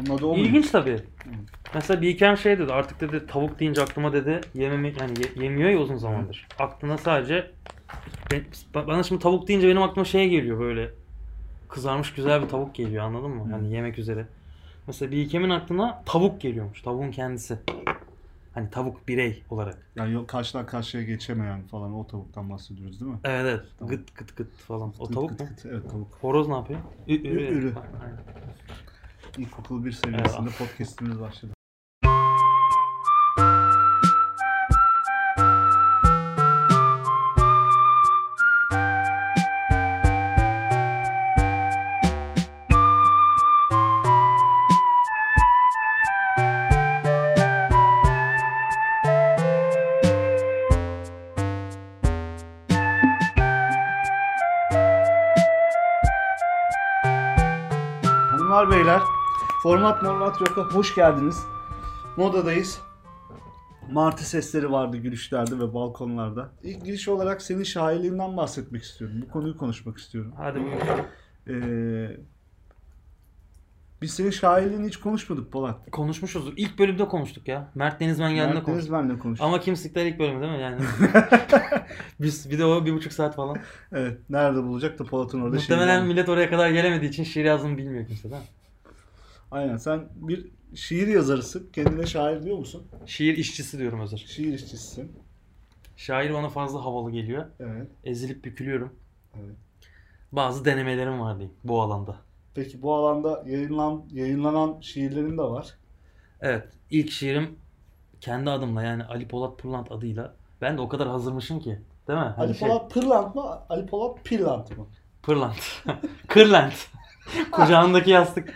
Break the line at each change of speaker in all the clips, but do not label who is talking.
Onun adı o muydu?
İlginç tabii. Mesela Bilkem şey dedi artık dedi tavuk deyince aklıma dedi yememi yani ye- yemiyor ya uzun zamandır. Aklına sadece ben- bana şimdi tavuk deyince benim aklıma şey geliyor böyle kızarmış güzel bir tavuk geliyor anladın mı? Yani yemek üzere. Mesela Bilkem'in aklına tavuk geliyormuş. Tavuğun kendisi. Hani tavuk birey olarak.
Yani yok, karşıdan karşıya geçemeyen falan o tavuktan bahsediyoruz değil mi?
Evet evet.
Tamam.
Gıt gıt gıt falan. O tavuk
kıt
mu?
kıt. Evet tavuk.
Horoz ne yapıyor? Ü- ürü.
Ü- ürü.
Aynen.
İlkokul bir seviyesinde podcastimiz başladı. Format mormat yok'a hoş geldiniz. Modadayız. Martı sesleri vardı gülüşlerde ve balkonlarda. İlk giriş olarak senin şairliğinden bahsetmek istiyorum. Bu konuyu konuşmak istiyorum.
Hadi buyur.
Ee, biz senin şairliğini hiç konuşmadık Polat.
Konuşmuşuzdur. İlk bölümde konuştuk ya. Mert Denizmen geldiğinde
Mert
konuştuk.
benle konuştuk.
Ama Kimsikler ilk bölümü değil mi yani? Biz bir de o bir buçuk saat falan.
Evet, nerede bulacak da Polat'ın orada
Muhtemelen
şiir-
millet oraya kadar gelemediği için şiir yazdığımı bilmiyor kimse değil mi?
Aynen, sen bir şiir yazarısın. Kendine şair diyor musun?
Şiir işçisi diyorum Özer.
Şiir işçisisin.
Şair bana fazla havalı geliyor.
Evet.
Ezilip bükülüyorum.
Evet.
Bazı denemelerim var diyeyim bu alanda.
Peki bu alanda yayınlan, yayınlanan şiirlerin de var.
Evet ilk şiirim kendi adımla yani Ali Polat Pırlant adıyla. Ben de o kadar hazırmışım ki. Değil mi? Hani
Ali
şey,
Polat Pırlant mı? Ali Polat Pirlant mı?
Pırlant. Kırlent. Kucağındaki yastık.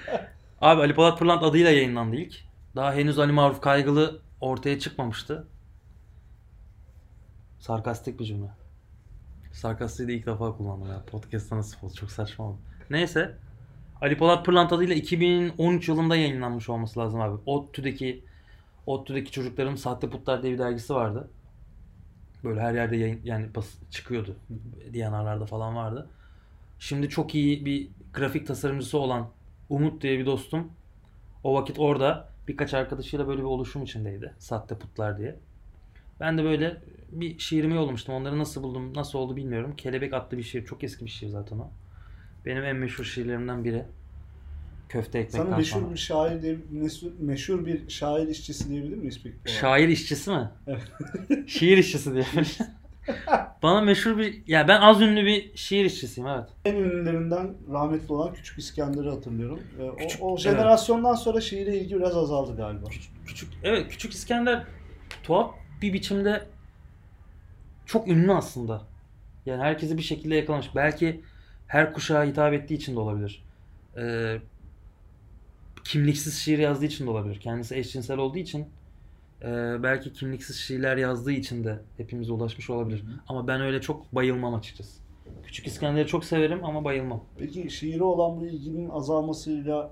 Abi Ali Polat Pırlant adıyla yayınlandı ilk. Daha henüz Ali Maruf Kaygılı ortaya çıkmamıştı. Sarkastik bir cümle. Sarkastiği de ilk defa kullandım ya. Podcast'ta nasıl oldu? Çok saçma oldu. Neyse. Ali Polat Pırlant adıyla 2013 yılında yayınlanmış olması lazım abi. ODTÜ'deki ODTÜ'deki çocukların Sahte Putlar diye bir dergisi vardı. Böyle her yerde yayın yani bas, çıkıyordu. Diyanarlarda falan vardı. Şimdi çok iyi bir grafik tasarımcısı olan Umut diye bir dostum o vakit orada birkaç arkadaşıyla böyle bir oluşum içindeydi. Sahte Putlar diye. Ben de böyle bir şiirimi yollamıştım. Onları nasıl buldum, nasıl oldu bilmiyorum. Kelebek adlı bir şiir. Çok eski bir şiir zaten o. Benim en meşhur şiirlerimden biri. Köfte ekmekten
Sana meşhur
sonra.
bir şair diye, meşhur, bir şair işçisi diyebilir miyiz peki?
Şair işçisi mi?
Evet.
şiir işçisi diye. Bana meşhur bir... Ya ben az ünlü bir şiir işçisiyim evet.
En ünlülerinden rahmetli olan Küçük İskender'i hatırlıyorum. O-
Küçük-
o, jenerasyondan sonra şiire ilgi biraz azaldı galiba.
Küçük evet Küçük İskender tuhaf bir biçimde çok ünlü aslında. Yani herkesi bir şekilde yakalamış. Belki her kuşağa hitap ettiği için de olabilir. Ee, kimliksiz şiir yazdığı için de olabilir. Kendisi eşcinsel olduğu için e, belki kimliksiz şiirler yazdığı için de hepimize ulaşmış olabilir. Ama ben öyle çok bayılmam açıkçası. Küçük İskender'i çok severim ama bayılmam.
Peki şiire olan bu ilginin azalmasıyla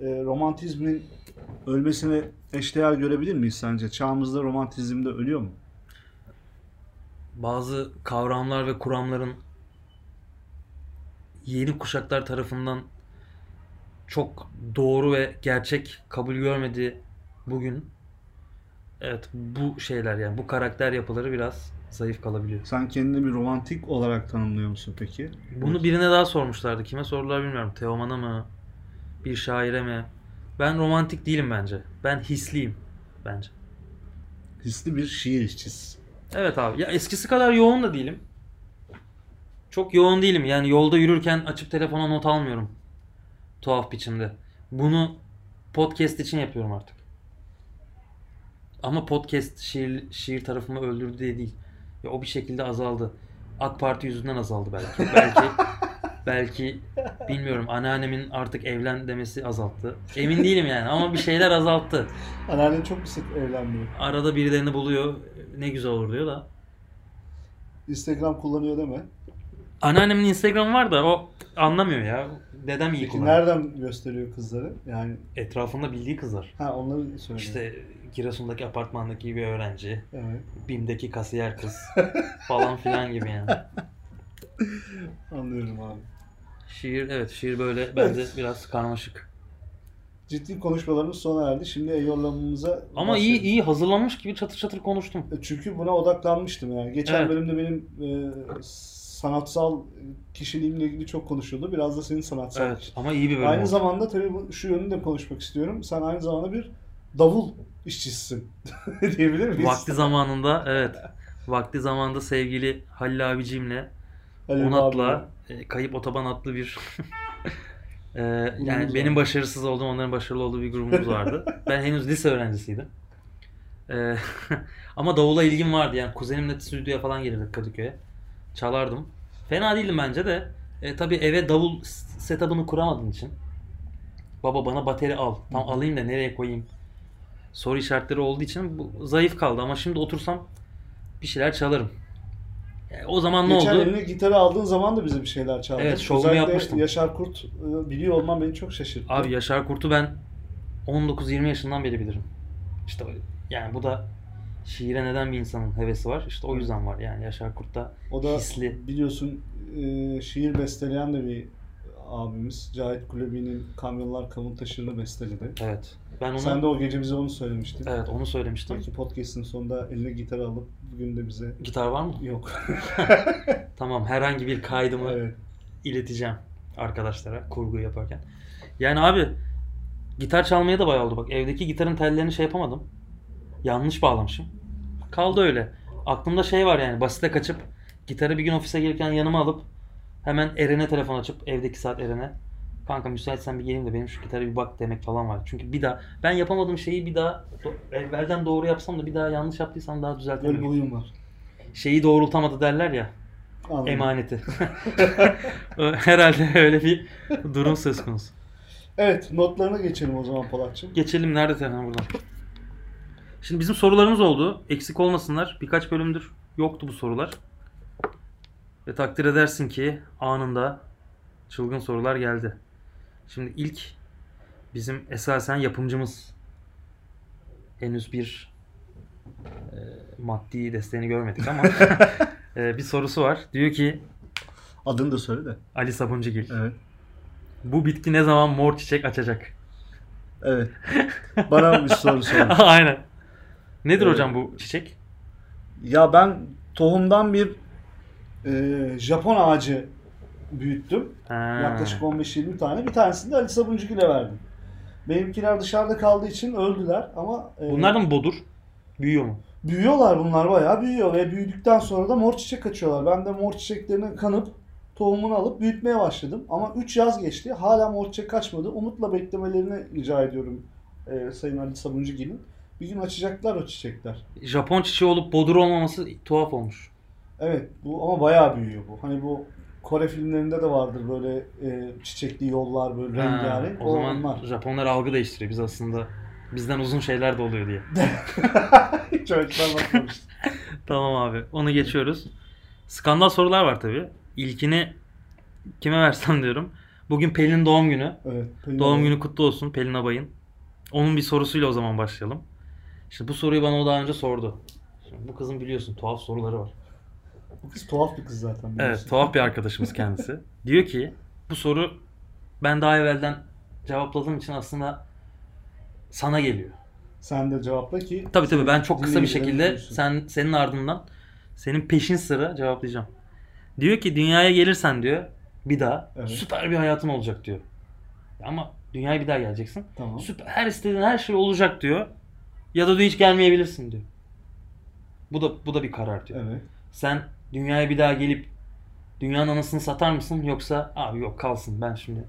e, romantizmin ölmesine eşdeğer görebilir miyiz sence? Çağımızda romantizm de ölüyor mu?
bazı kavramlar ve kuramların yeni kuşaklar tarafından çok doğru ve gerçek kabul görmediği bugün evet bu şeyler yani bu karakter yapıları biraz zayıf kalabiliyor.
Sen kendini bir romantik olarak tanımlıyor musun peki?
Bunu birine daha sormuşlardı. Kime sordular bilmiyorum. Teoman'a mı? Bir şaire mi? Ben romantik değilim bence. Ben hisliyim bence.
Hisli bir şiir işçisi.
Evet abi. Ya eskisi kadar yoğun da değilim. Çok yoğun değilim. Yani yolda yürürken açıp telefona not almıyorum. Tuhaf biçimde. Bunu podcast için yapıyorum artık. Ama podcast şiir, şiir tarafımı öldürdü diye değil. Ya o bir şekilde azaldı. AK Parti yüzünden azaldı belki. Belki belki bilmiyorum anneannemin artık evlen demesi azalttı. Emin değilim yani ama bir şeyler azalttı.
Anneannen çok mu sık evlenmiyor?
Arada birilerini buluyor. Ne güzel olur diyor da.
Instagram kullanıyor deme.
Anneannemin Instagram var da o anlamıyor ya. Dedem iyi
Peki
kullanıyor.
nereden gösteriyor kızları? Yani
Etrafında bildiği kızlar.
ha onları söylüyor.
İşte Giresun'daki apartmandaki bir öğrenci,
Evet.
BİM'deki kasiyer kız falan filan gibi yani.
Anlıyorum abi.
Şiir evet şiir böyle bence biraz karmaşık.
ciddi konuşmalarımız sona erdi. Şimdi eyvallamamıza
Ama iyi iyi hazırlanmış gibi çatır çatır konuştum.
Çünkü buna odaklanmıştım yani. Geçen
Evet.
bölümde benim e, sanatsal kişiliğimle ilgili çok konuşuldu. Biraz da senin sanatsal
Evet ama iyi bir bölüm
Aynı
oldu.
zamanda tabii şu yönünü de konuşmak istiyorum. Sen aynı zamanda bir davul işçisisin diyebilir miyiz?
Vakti zamanında evet. Vakti zamanında sevgili Halil abicimle
Halil
Onat'la e, Kayıp Otoban adlı bir e, yani
var.
benim başarısız olduğum onların başarılı olduğu bir grubumuz vardı. ben henüz lise öğrencisiydim. E, ama davula ilgim vardı yani kuzenimle stüdyoya falan gelirdik Kadıköy'e. Çalardım. Fena değildim bence de. E, tabii eve davul setup'ını kuramadığım için baba bana bateri al. Tam
Hı
alayım da nereye koyayım? Soru işaretleri olduğu için bu zayıf kaldı ama şimdi otursam bir şeyler çalarım. Yani o zaman ne
Geçen
oldu?
eline gitarı aldığın zaman da bize bir şeyler çaldın.
Evet, şovumu
Özellikle
yapmıştım.
Yaşar Kurt e, biliyor olman beni çok şaşırttı.
Abi Yaşar Kurt'u ben 19-20 yaşından beri bilirim. İşte yani bu da şiire neden bir insanın hevesi var. İşte o yüzden var. Yani Yaşar Kurt'ta
o da
hisli.
biliyorsun e, şiir besteleyen de bir abimiz. Cahit Kulebi'nin Kamyonlar Kavun Taşırı'nı besteledi.
Evet. Ben onu
Sen de o gece bize onu söylemiştin.
evet onu söylemiştim.
Belki podcast'ın sonunda eline gitar alıp bugün de bize
Gitar var mı?
yok.
Tamam. Herhangi bir kaydımı
evet.
ileteceğim arkadaşlara kurgu yaparken. Yani abi gitar çalmaya da bayağı oldu bak. Evdeki gitarın tellerini şey yapamadım. Yanlış bağlamışım. Kaldı öyle. Aklımda şey var yani basite kaçıp gitarı bir gün ofise gelirken yanıma alıp hemen Eren'e telefon açıp evdeki saat Eren'e kanka müsaitsen bir geleyim de benim şu gitarı bir bak demek falan var. Çünkü bir daha ben yapamadığım şeyi bir daha do- evvelden doğru yapsam da bir daha yanlış yaptıysam daha
Böyle bir
düzeltemiyorum.
uyum var.
Şeyi doğrultamadı derler ya.
Anladım.
Emaneti. Herhalde öyle bir durum söz konusu.
Evet notlarına geçelim o zaman Polatçığım.
Geçelim nerede telefon buradan. Şimdi bizim sorularımız oldu. Eksik olmasınlar. Birkaç bölümdür yoktu bu sorular. Ve takdir edersin ki anında çılgın sorular geldi. Şimdi ilk bizim esasen yapımcımız henüz bir e, maddi desteğini görmedik ama e, bir sorusu var. Diyor ki
Adını da söyle de.
Ali Sabuncugil.
Evet.
Bu bitki ne zaman mor çiçek açacak?
Evet. Bana bir soru sor.
Aynen. Nedir
Evet.
hocam bu çiçek?
Ya ben tohumdan bir e, Japon ağacı büyüttüm.
Ha.
Yaklaşık 15-20 tane. Bir tanesini de Ali Sabuncugil'e verdim. Benimkiler dışarıda kaldığı için öldüler ama e,
Bunlar da mı bodur? Büyüyor mu?
büyüyorlar bunlar bayağı büyüyor ve büyüdükten sonra da mor çiçek açıyorlar. Ben de mor çiçeklerini kanıp tohumunu alıp büyütmeye başladım. Ama 3 yaz geçti. Hala mor çiçek kaçmadı. Umutla beklemelerini rica ediyorum e, Sayın Ali Sabuncugil'in. Bir gün açacaklar o çiçekler.
Japon çiçeği olup bodur olmaması tuhaf olmuş.
Evet bu ama bayağı büyüyor bu. Hani bu Kore filmlerinde de vardır böyle e, çiçekli yollar böyle rengarenk.
o zaman
onlar.
Japonlar algı değiştiriyor. Biz aslında bizden uzun şeyler de oluyor diye.
Hiç o açıdan bakmamıştım.
tamam abi. Onu geçiyoruz. Skandal sorular var tabii. İlkini kime versem diyorum. Bugün Pelin doğum günü.
Evet. Pelin
Doğum
Hanım.
günü kutlu olsun Pelin Abay'ın. Onun bir sorusuyla o zaman başlayalım. Şimdi bu soruyu bana o daha önce sordu. Şimdi bu kızın biliyorsun tuhaf soruları var.
Bu kız tuhaf bir kız zaten.
Evet,
biliyorsun.
tuhaf bir arkadaşımız kendisi. Diyor ki bu soru ben daha evvelden cevapladığım için aslında sana geliyor.
Sen de cevapla ki.
Tabii tabii ben çok kısa bir şekilde sen senin ardından senin peşin sıra cevaplayacağım. Diyor ki dünyaya gelirsen diyor bir daha
Evet.
süper bir hayatın olacak diyor. Ama dünyaya bir daha geleceksin.
Tamam.
Süper her istediğin her şey olacak diyor. Ya da diyor hiç gelmeyebilirsin diyor. Bu da bu da bir karar diyor.
Evet.
Sen dünyaya bir daha gelip dünyanın anasını satar mısın yoksa abi yok kalsın ben şimdi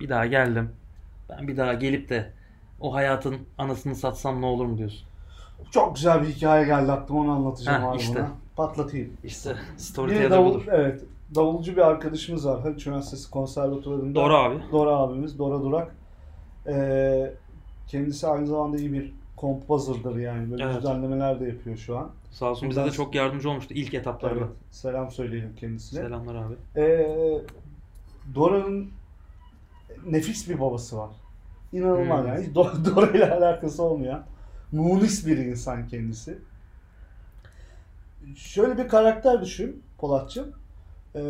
bir daha geldim. Ben bir daha gelip de o hayatın anasını satsam ne olur mu diyorsun?
Çok güzel bir hikaye geldi aklıma onu anlatacağım
Heh,
abi
işte.
bana. Patlatayım.
İşte storyteller
davul,
budur.
evet. Davulcu bir arkadaşımız var. Haliç Üniversitesi Konservatuvarı'nda.
Dora abi.
Dora abimiz. Dora Durak. Ee, kendisi aynı zamanda iyi bir kompozördir yani. Böyle
Evet.
düzenlemeler de yapıyor şu an.
Sağ olsun bize de çok yardımcı olmuştu ilk etaplarda.
Evet. Selam söyleyelim kendisine.
Selamlar abi.
Ee, Dora'nın nefis bir babası var. İnanılmaz
Hmm.
yani. Hiç Do- Dora ile alakası olmayan. Munis bir insan kendisi. Şöyle bir karakter düşün Polatçım. Ee,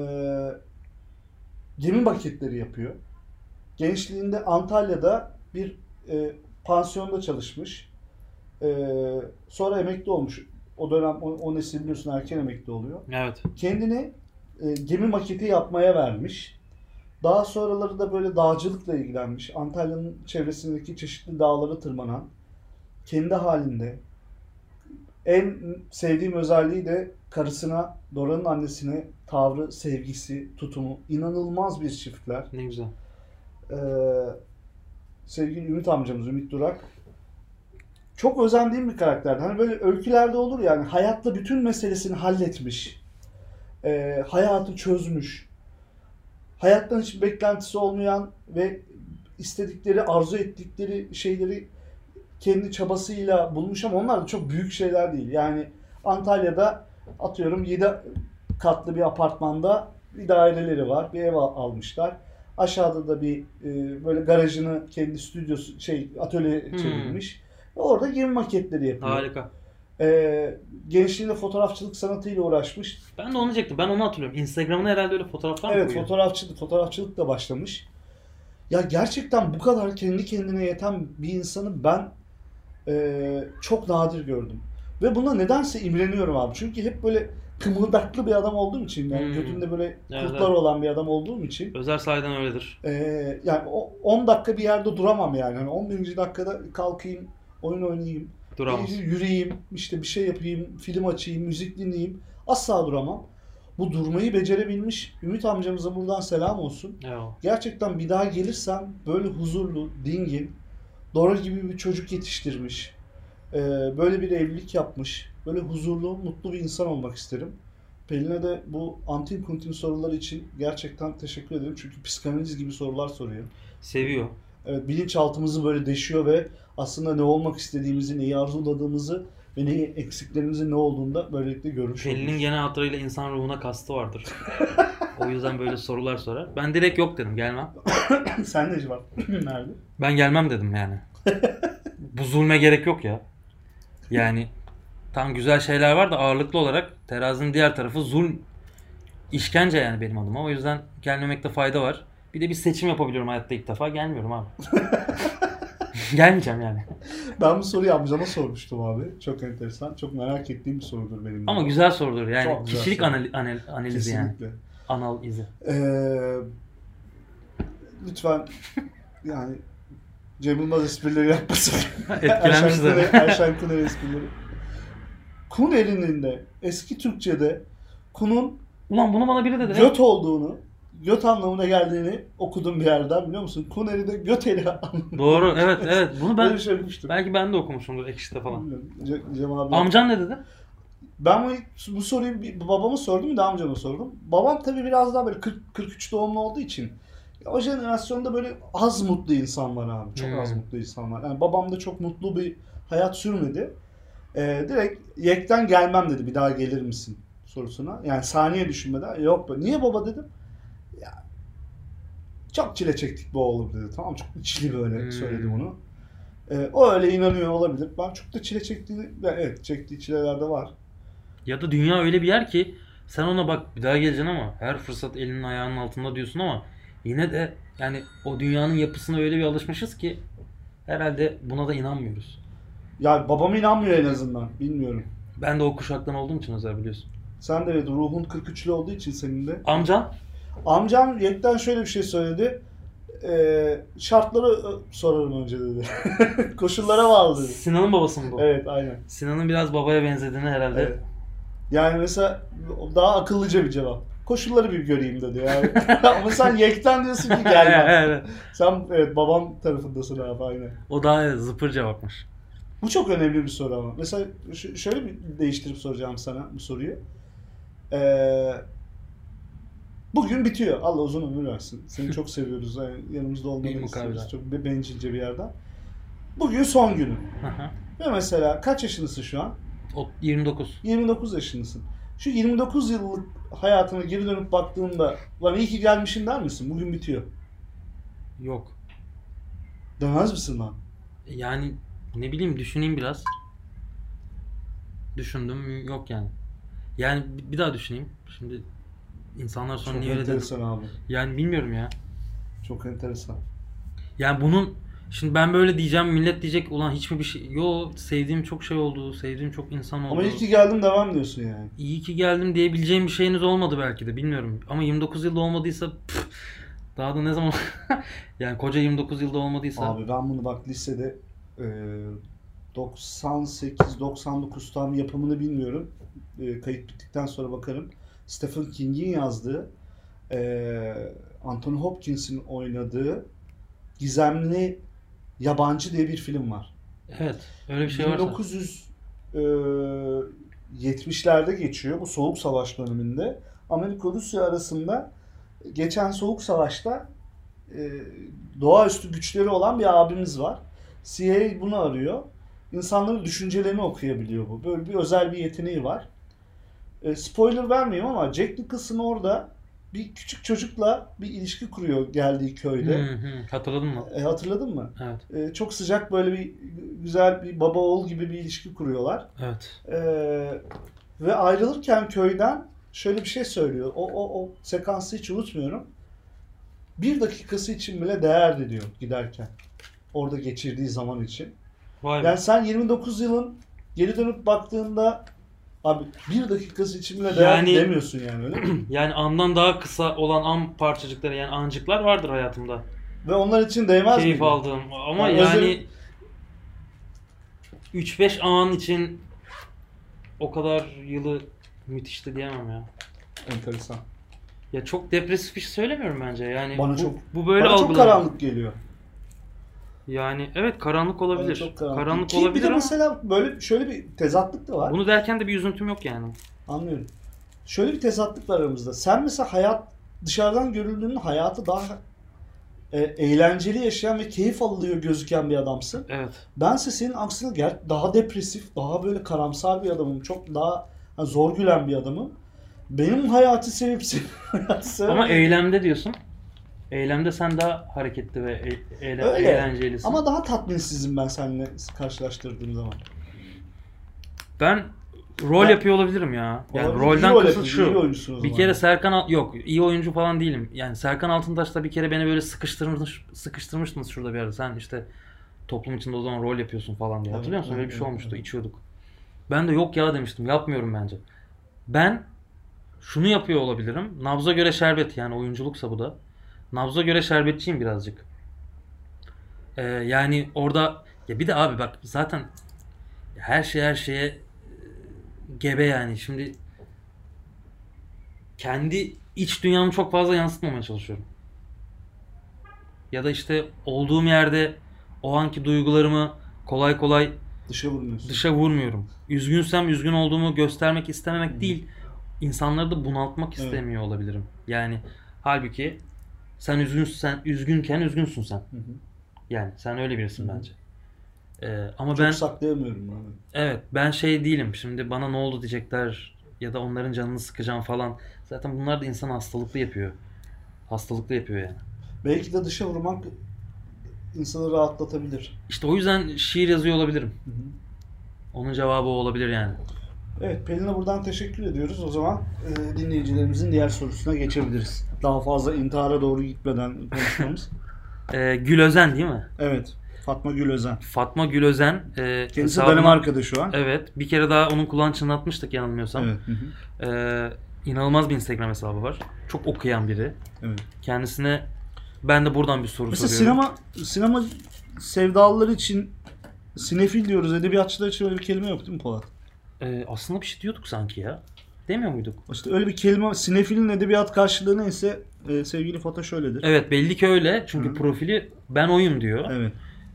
gemi maketleri yapıyor. Gençliğinde Antalya'da bir e, pansiyonda çalışmış. E, sonra emekli olmuş. O dönem o, o nesil biliyorsun erken emekli oluyor.
Evet.
Kendini e, gemi maketi yapmaya vermiş. Daha sonraları da böyle dağcılıkla ilgilenmiş. Antalya'nın çevresindeki çeşitli dağlara tırmanan, kendi halinde. En sevdiğim özelliği de karısına, Dora'nın annesine tavrı, sevgisi, tutumu. inanılmaz bir çiftler.
Ne güzel.
Ee, sevgili Ümit amcamız Ümit Durak çok özendiğim bir karakterdi. Hani böyle öykülerde olur yani hayatla bütün meselesini halletmiş. Ee, hayatı çözmüş. Hayattan hiç beklentisi olmayan ve istedikleri, arzu ettikleri şeyleri kendi çabasıyla bulmuş ama onlar da çok büyük şeyler değil. Yani Antalya'da atıyorum 7 katlı bir apartmanda bir daireleri var. Bir ev al- almışlar. Aşağıda da bir e, böyle garajını kendi stüdyosu şey atölye
Hmm.
çevirmiş. Orada gemi maketleri yapıyor.
Harika.
E, gençliğinde fotoğrafçılık sanatıyla uğraşmış.
Ben de onu diyecektim. Ben onu hatırlıyorum. Instagram'ına herhalde öyle fotoğraflar mı
Evet
koyuyor?
fotoğrafçılık fotoğrafçılıkla başlamış. Ya gerçekten bu kadar kendi kendine yeten bir insanı ben e, çok nadir gördüm. Ve buna nedense imreniyorum abi. Çünkü hep böyle kımıldaklı bir adam olduğum için yani
Hmm.
götünde böyle
Evet,
kurtlar
evet.
olan bir adam olduğum için
Özer sahiden öyledir.
e, yani o 10 dakika bir yerde duramam yani. Hani 11. dakikada kalkayım, oyun oynayayım,
Duramaz.
yürüyeyim, işte bir şey yapayım, film açayım, müzik dinleyeyim. Asla duramam. Bu durmayı becerebilmiş Ümit amcamıza buradan selam olsun.
Eyvallah.
Gerçekten bir daha gelirsem böyle huzurlu, dingin, Dora gibi bir çocuk yetiştirmiş. Ee, böyle bir evlilik yapmış. Böyle huzurlu, mutlu bir insan olmak isterim. Pelin'e de bu antin kuntin sorular için gerçekten teşekkür ederim. Çünkü psikanaliz gibi sorular soruyor.
Seviyor.
Evet, bilinçaltımızı böyle deşiyor ve aslında ne olmak istediğimizi, neyi arzuladığımızı ve neyi eksiklerimizin ne olduğunu da böylelikle görmüş
Pelin'in genel hatlarıyla insan ruhuna kastı vardır. o yüzden böyle sorular sorar. Ben direkt yok dedim gelmem.
Sen ne cevap? Nerede?
Ben gelmem dedim yani. Bu zulme gerek yok ya. Yani tam güzel şeyler var da ağırlıklı olarak terazinin diğer tarafı zulm. işkence yani benim adıma. O yüzden gelmemekte fayda var. Bir de bir seçim yapabiliyorum hayatta ilk defa. Gelmiyorum abi. Gelmeyeceğim yani.
Ben bu soruyu amcama sormuştum abi. Çok enteresan. Çok merak ettiğim bir sorudur benim. de.
Ama güzel sorudur yani.
Çok
kişilik
soru.
anali- anal- analizi yani.
Kesinlikle.
Anal izi.
Ee, lütfen yani Cem Yılmaz esprileri yapmasın.
Etkilenmiş
Erşen Kuner-
zaten.
Erşen Kuner esprileri. Kun elinde eski Türkçe'de kunun
Ulan bunu bana biri dedi.
göt olduğunu, göt anlamına geldiğini okudum bir yerden biliyor musun? Kun elinde göt eli.
Doğru evet evet. Bunu ben
şey
belki ben de okumuşumdur ekşide falan.
Cem abi.
Amcan ne dedi?
Ben bu, bu soruyu bir babama sordum de amcama sordum. Babam tabii biraz daha böyle 40 43 doğumlu olduğu için o jenerasyonda böyle az mutlu insan var abi. Çok az
Hmm.
mutlu insan var. Yani babam da çok mutlu bir hayat sürmedi. Ee, direkt yekten gelmem dedi. Bir daha gelir misin sorusuna. Yani saniye düşünmeden yok be. Niye baba dedim. Çok çile çektik bu oğlum dedi. Tamam çok içli böyle
Hmm.
söyledim onu. Ee, o öyle inanıyor olabilir. Ben çok da çile çektiğini, evet çektiği çileler de var.
Ya da dünya öyle bir yer ki sen ona bak bir daha geleceksin ama her fırsat elinin ayağının altında diyorsun ama yine de yani o dünyanın yapısına öyle bir alışmışız ki herhalde buna da inanmıyoruz.
Ya babam inanmıyor en azından. Bilmiyorum.
Ben de o kuşaktan olduğum için özel biliyorsun.
Sen de evet ruhun 43'lü olduğu için senin de.
Amcan
Amcam Yekten şöyle bir şey söyledi. Ee, şartları e, sorarım önce dedi. Koşullara bağlı dedi.
Sinan'ın babası mı bu?
Evet aynen.
Sinan'ın biraz babaya benzediğini herhalde.
Evet. Yani mesela daha akıllıca bir cevap. Koşulları bir göreyim dedi yani. Ama sen Yekten diyorsun ki gelmem.
Evet.
sen evet babam tarafındasın abi aynen.
O daha zıpır cevapmış.
Bu çok önemli bir soru ama. Mesela şöyle bir değiştirip soracağım sana bu soruyu. Ee, bugün bitiyor. Allah uzun ömür versin. Seni çok seviyoruz. Yani yanımızda olmanı
Bir
istiyoruz.
mukabele.
Çok be- bencilce bir yerden. Bugün son
hı.
Ve mesela kaç yaşındasın şu an?
o 29.
29 yaşındasın. Şu 29 yıllık hayatına geri dönüp baktığında lan iyi ki gelmişim der misin? Bugün bitiyor.
Yok.
Demez misin lan?
Yani ne bileyim düşüneyim biraz. Düşündüm yok yani. Yani bir daha düşüneyim. Şimdi insanlar sonra
Çok
niye öyle dedi?
enteresan abi.
Yani bilmiyorum ya.
Çok enteresan.
Yani bunun Şimdi ben böyle diyeceğim millet diyecek ulan hiç mi bir şey yo sevdiğim çok şey oldu sevdiğim çok insan oldu.
Ama iyi ki geldim devam diyorsun yani.
İyi ki geldim diyebileceğim bir şeyiniz olmadı belki de bilmiyorum. Ama 29 yılda olmadıysa püf, daha da ne zaman yani koca 29 yılda olmadıysa
Abi ben bunu bak lisede e, 98-99 tam yapımını bilmiyorum. E, kayıt bittikten sonra bakarım. Stephen King'in yazdığı e, Anthony Hopkins'in oynadığı Gizemli Yabancı diye bir film var.
evet öyle bir şey varsa
1970'lerde geçiyor. Bu Soğuk Savaş döneminde. Amerika Rusya arasında geçen Soğuk Savaş'ta e, doğaüstü güçleri olan bir abimiz var. CIA bunu arıyor. İnsanların düşüncelerini okuyabiliyor bu. Böyle bir özel bir yeteneği var. E, spoiler vermeyeyim ama Jack Nicholson orada bir küçük çocukla bir ilişki kuruyor geldiği köyde.
Hı hı, hatırladın mı?
E, hatırladın mı?
Evet.
E, çok sıcak böyle bir güzel bir baba oğul gibi bir ilişki kuruyorlar.
Evet.
Ee, ve ayrılırken köyden şöyle bir şey söylüyor. O, o, o sekansı hiç unutmuyorum. Bir dakikası için bile değerdi diyor giderken. Orada geçirdiği zaman için.
Vay be.
Yani sen 29 yılın geri dönüp baktığında abi bir dakikası için bile değerdi
Yani-
demiyorsun yani öyle mi?
Yani andan daha kısa olan an parçacıkları yani ancıklar vardır hayatımda.
Ve onlar için değmez
Keyif
miydi?
aldığım ama
Yani
yani 3-5 an için o kadar yılı müthişti diyemem ya.
Enteresan.
Ya çok depresif bir şey söylemiyorum bence. Yani
Bana
bu,
çok-
bu böyle
Bana çok
algılanıyor.
karanlık geliyor.
Yani evet karanlık olabilir.
çok
karanlık.
Ki bir
olabilir
de
ama
mesela böyle şöyle bir tezatlık da var.
bunu derken de bir üzüntüm yok yani.
Anlıyorum. Şöyle bir tezatlık var aramızda. Sen mesela hayat dışarıdan görüldüğünün hayatı daha e, eğlenceli yaşayan ve keyif alıyor gözüken bir adamsın.
Evet.
Bense senin aksine gel daha depresif, daha böyle karamsar bir adamım. Çok daha hani zor gülen bir adamım. Benim hayatı sevip sevip
Ama eylemde diyorsun. Eylemde sen daha hareketli ve e- eğle-
Öyle.
eğlencelisin.
Ama daha tatminsizim ben seninle karşılaştırdığım zaman.
Ben rol
Ben-
yapıyor olabilirim ya. Yani
Olabilir.
rolden
İyi rol
kasıt
yapıyorsun, iyi
şu.
oyuncusun o
Bir
zaman.
kere Serkan Al- yok iyi oyuncu falan değilim. Yani Serkan Altıntaş da bir kere beni böyle sıkıştırmış sıkıştırmıştınız şurada bir arada. Sen işte toplum içinde o zaman rol yapıyorsun falan diye.
Evet,
Hatırlıyor musun?
evet,
Öyle bir şey
evet,
olmuştu.
evet.
içiyorduk. Ben de yok ya demiştim. Yapmıyorum bence. Ben şunu yapıyor olabilirim. Nabza göre şerbet yani oyunculuksa bu da. Nabza göre şerbetçiyim birazcık. Ee, yani orada ya bir de abi bak zaten her şey her şeye e, gebe yani. Şimdi kendi iç dünyamı çok fazla yansıtmamaya çalışıyorum. Ya da işte olduğum yerde o anki duygularımı kolay kolay
Dışa vurmuyorsun.
dışa vurmuyorum. Üzgünsem üzgün olduğumu göstermek istememek değil. İnsanları da bunaltmak
Evet.
istemiyor olabilirim. Yani halbuki sen üzgünsen üzgünken üzgünsün sen.
Hı hı.
Yani sen öyle birisin
Hı hı.
bence. Ee, ama
Çok
ben
saklayamıyorum bunu.
evet ben şey değilim. Şimdi bana ne oldu diyecekler ya da onların canını sıkacağım falan. Zaten bunlar da insan hastalıklı yapıyor. Hastalıklı yapıyor yani.
Belki de dışa vurmak insanı rahatlatabilir.
İşte o yüzden şiir yazıyor olabilirim.
Hı hı.
Onun cevabı o olabilir yani.
Evet Pelin'e buradan teşekkür ediyoruz. O zaman e, dinleyicilerimizin diğer sorusuna geçebiliriz. Daha fazla intihara doğru gitmeden konuşmamız.
Ee, Gül Özen değil mi?
evet. Fatma Gül Özen.
Fatma Gül Özen. E,
Kendisi
hesabına-
Danimarka'da şu an.
Evet. Bir kere daha onun kulağını çınlatmıştık yanılmıyorsam.
Evet. hı hı.
Ee, inanılmaz bir Instagram hesabı var. Çok okuyan biri.
evet.
Kendisine ben de buradan bir soru
Mesela
soruyorum.
sinema sinema sevdalıları için sinefil diyoruz. Edebiyatçılar için öyle bir kelime yok değil mi Polat?
Ee, aslında bir şey diyorduk sanki ya. Demiyor muyduk?
İşte öyle bir kelime sinefilin edebiyat karşılığı neyse e, sevgili Fata şöyledir.
Evet belli ki öyle. Çünkü
Hı.
profili ben oyum diyor.
Evet.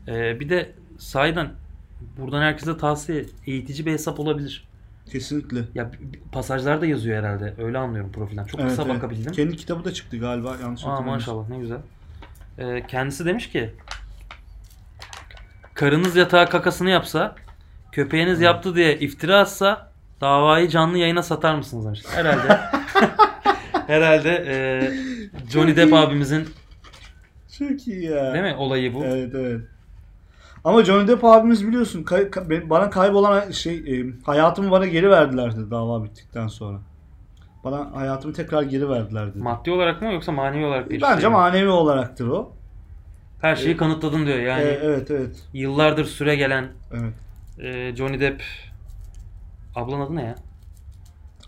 Ee, bir de sahiden buradan herkese tavsiye eğitici bir hesap olabilir.
Kesinlikle.
Ya b- b- pasajlar da yazıyor herhalde. Öyle anlıyorum profilden. Çok
Evet,
kısa
evet.
bakabildim.
Kendi kitabı da çıktı galiba yanlış
Aa maşallah ne güzel. Ee, kendisi demiş ki karınız yatağa kakasını yapsa köpeğiniz yaptı diye iftira atsa davayı canlı yayına satar mısınız demiş. Herhalde herhalde e, Johnny Depp abimizin
Çok iyi ya.
değil mi olayı bu.
Evet evet. Ama Johnny Depp abimiz biliyorsun kay- ka- ben- bana kaybolan şey e, hayatımı bana geri verdilerdi dava bittikten sonra. Bana hayatımı tekrar geri verdilerdi.
Maddi olarak mı yoksa manevi olarak bir
Bence
şey
manevi olaraktır o.
Her şeyi kanıtladın diyor. Yani
E, evet evet.
yıllardır süre gelen
Evet.
E, Johnny Depp ablanın adı ne ya?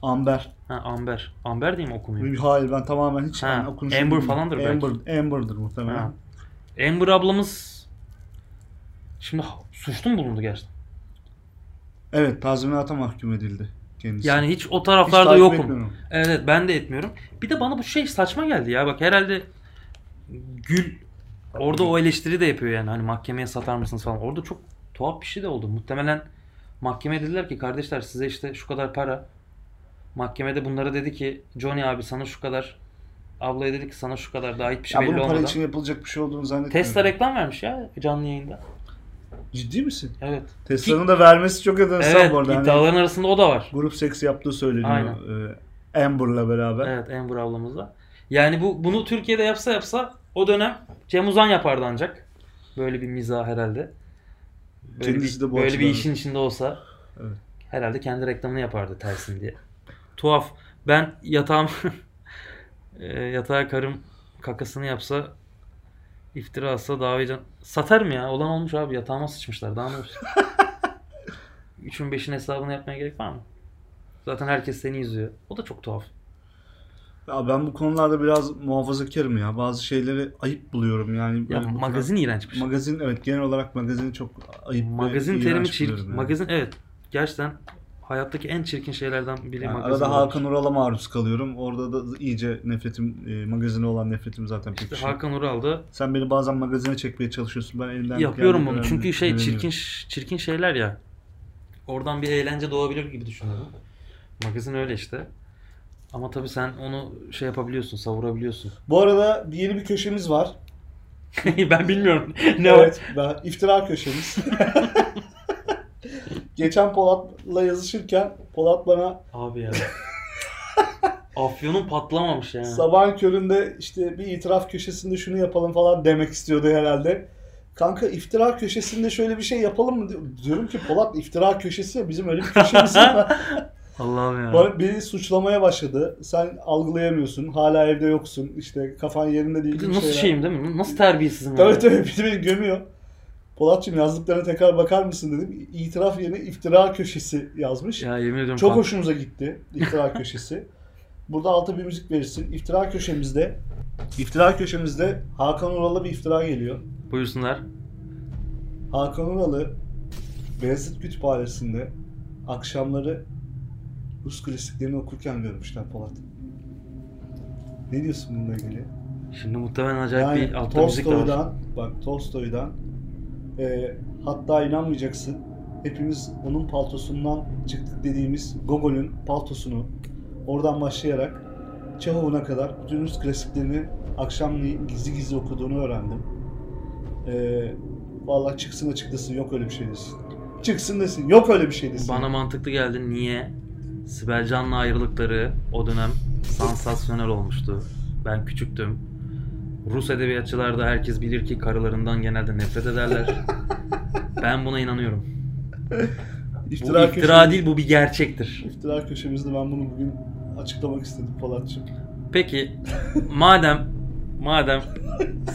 Amber.
Ha Amber. Amber diye mi okunuyor?
Hayır ben tamamen hiç
Ha,
yani okunuşunu
Amber
bilmiyorum.
falandır belki.
Amber, Amber'dır muhtemelen.
Ha. Amber ablamız şimdi suçlu mu bulundu gerçekten?
Evet tazminata mahkum edildi kendisi.
Yani hiç o
Hiç
taraflarda
takip
yokum.
etmiyorum.
Evet evet, ben de etmiyorum. Bir de bana bu şey saçma geldi ya. Bak herhalde Gül orada o eleştiri de yapıyor yani. Hani mahkemeye satar mısınız falan. Orada çok tuhaf bir şey de oldu. Muhtemelen mahkeme dediler ki kardeşler size işte şu kadar para. Mahkemede bunlara dedi ki Johnny abi sana şu kadar. Ablaya dedi ki sana şu kadar daha hiçbir şey
Ya
belli
bunun para
olmadan.
için yapılacak bir şey olduğunu zannetmiyorum.
Tesla reklam vermiş ya canlı yayında.
Ciddi misin?
Evet.
Tesla'nın da vermesi çok enteresan
Evet
bu arada. Hani
iddiaların arasında o da var.
grup seksi yaptığı söyleniyor.
Aynen.
Ee, Amber'la beraber.
Evet Amber ablamızla. Yani bu bunu Türkiye'de yapsa yapsa o dönem Cem Uzan yapardı ancak. Böyle bir mizah herhalde. Böyle
Kendisi
bir,
de bu
böyle bir işin içinde olsa
Evet.
herhalde kendi reklamını yapardı tersin diye. Tuhaf. Ben yatağım e, yatağa karım kakasını yapsa iftira atsa davacan satarım ya. Olan olmuş abi yatağıma sıçmışlar. Daha ne olsun? Üçün beşin hesabını yapmaya gerek var mı? Zaten herkes seni izliyor. O da çok tuhaf.
Ya ben bu konularda biraz muhafazakarım ya. Bazı şeyleri ayıp buluyorum yani.
Ya
Böyle
magazin
kadar-
şey.
Magazin evet genel olarak magazini çok ayıp
Magazin terimi çirkin.
yani.
Magazin evet. Gerçekten hayattaki en çirkin şeylerden biri
Yani
magazin.
arada
olmuş.
Hakan Ural'a maruz kalıyorum. Orada da iyice nefretim, e, magazine olan nefretim zaten
İşte
pekişiyor.
Hakan Ural da
Sen beni bazen magazine çekmeye çalışıyorsun. Ben elimden
yapıyorum bunu. Çünkü şey çirkin çirkin şeyler ya. Oradan bir eğlence doğabilir gibi düşünüyorum. Magazin öyle işte. Ama tabii sen onu şey yapabiliyorsun, savurabiliyorsun.
Bu arada bir yeni bir köşemiz var.
ben bilmiyorum. ne
evet, ben, iftira köşemiz. Geçen Polat'la yazışırken Polat bana?
Abi ya. Afyonun patlamamış yani.
sabahın köründe işte bir itiraf köşesinde şunu yapalım falan demek istiyordu herhalde. Kanka iftira köşesinde şöyle bir şey yapalım mı? diyor- Diyorum ki Polat iftira köşesi ya bizim öyle bir köşemiz var.
Allah'ım ya.
Bana- Beni suçlamaya başladı. Sen algılayamıyorsun. Hala evde yoksun. İşte kafan yerinde değil.
Nasıl
şeyler.
şeyim değil mi? Nasıl terbiyesizim ya?
Evet evet bir de beni gömüyor. Polatçım yazdıklarına tekrar bakar mısın dedim. İtiraf yerine iftira köşesi yazmış.
Ya yemin ediyorum.
Çok
kan-
hoşumuza gitti iftira köşesi. Burada alta bir müzik verirsin. İftira köşemizde İftira köşemizde Hakan Ural'a bir iftira geliyor.
Buyursunlar.
Hakan Ural'ı Beyazıt Kütüphanesi'nde akşamları Rus klasiklerini okurken görmüşler Polat. Ne diyorsun bununla ilgili?
Şimdi muhtemelen acayip
Yani
bir altta müzik de var.
Bak Tolstoy'dan e, hatta inanmayacaksın hepimiz onun paltosundan çıktık dediğimiz Gogol'ün paltosunu oradan başlayarak Çehov'una kadar bütün Rus klasiklerini akşamleyin gizli gizli okuduğunu öğrendim. E, vallahi çıksın açıklasın yok öyle bir şey desin. Çıksın desin yok öyle bir şey desin.
Bana mantıklı geldi. Niye? Sibel Can'la ayrılıkları o dönem sansasyonel olmuştu. Ben küçüktüm. Rus edebiyatçılar da herkes bilir ki karılarından genelde nefret ederler. ben buna inanıyorum. Bu
İftira,
iftira
köşemiz-
değil bu bir gerçektir.
İftira köşemizde ben bunu bugün açıklamak istedim Polatçım.
Peki madem madem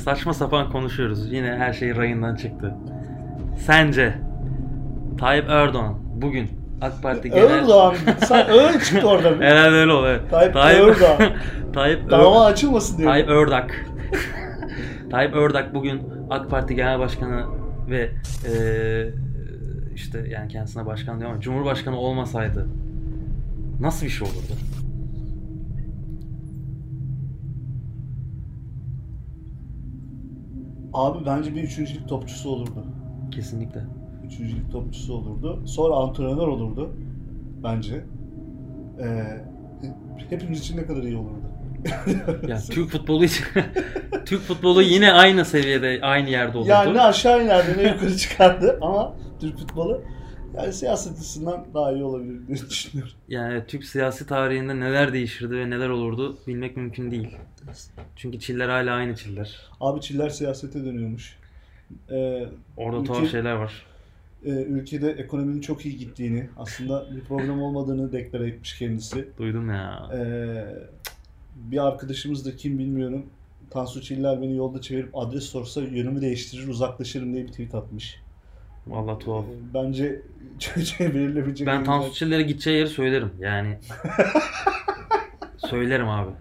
saçma sapan konuşuyoruz yine her şey rayından çıktı. Sence Tayyip Erdoğan bugün AK Parti genel
Erdoğan sen öyle çıktı orada.
Herhalde öyle oluyor.
Tayyip Erdoğan.
Tayyip
Dava açılmasın diye.
Tayyip Ördak. Tayyip Ördak bugün AK Parti Genel Başkanı ve eee, işte yani kendisine başkan diyor ama Cumhurbaşkanı olmasaydı nasıl bir şey olurdu?
Abi bence bir üçüncülük topçusu olurdu.
Kesinlikle.
Üçüncülük topçusu olurdu. Sonra antrenör olurdu. Bence. Ee, hepimiz için ne kadar iyi olurdu.
Ya Türk futbolu için Türk futbolu yine aynı seviyede, aynı yerde olurdu.
yani ne aşağı inerdi ne yukarı çıkardı ama Türk futbolu yani siyaset açısından daha iyi olabilir diye düşünüyorum.
Yani Türk siyasi tarihinde neler değişirdi ve neler olurdu bilmek mümkün değil. Çünkü çiller hala aynı çiller.
Abi Çiller siyasete dönüyormuş. Ee,
Orada
Ülke-
tuhaf şeyler var.
E, ülkede ekonominin çok iyi gittiğini, aslında bir problem olmadığını deklare etmiş kendisi.
Duydum ya.
Ee, bir arkadaşımız da kim bilmiyorum Tansu Çiller beni yolda çevirip adres sorsa yönümü değiştirir uzaklaşırım diye bir tweet atmış.
Vallahi tuhaf.
Ee, Bence çocuğa belirleyebilecek
Ben
en
Tansu Çiller'e gideceği yeri söylerim. Yani söylerim abi.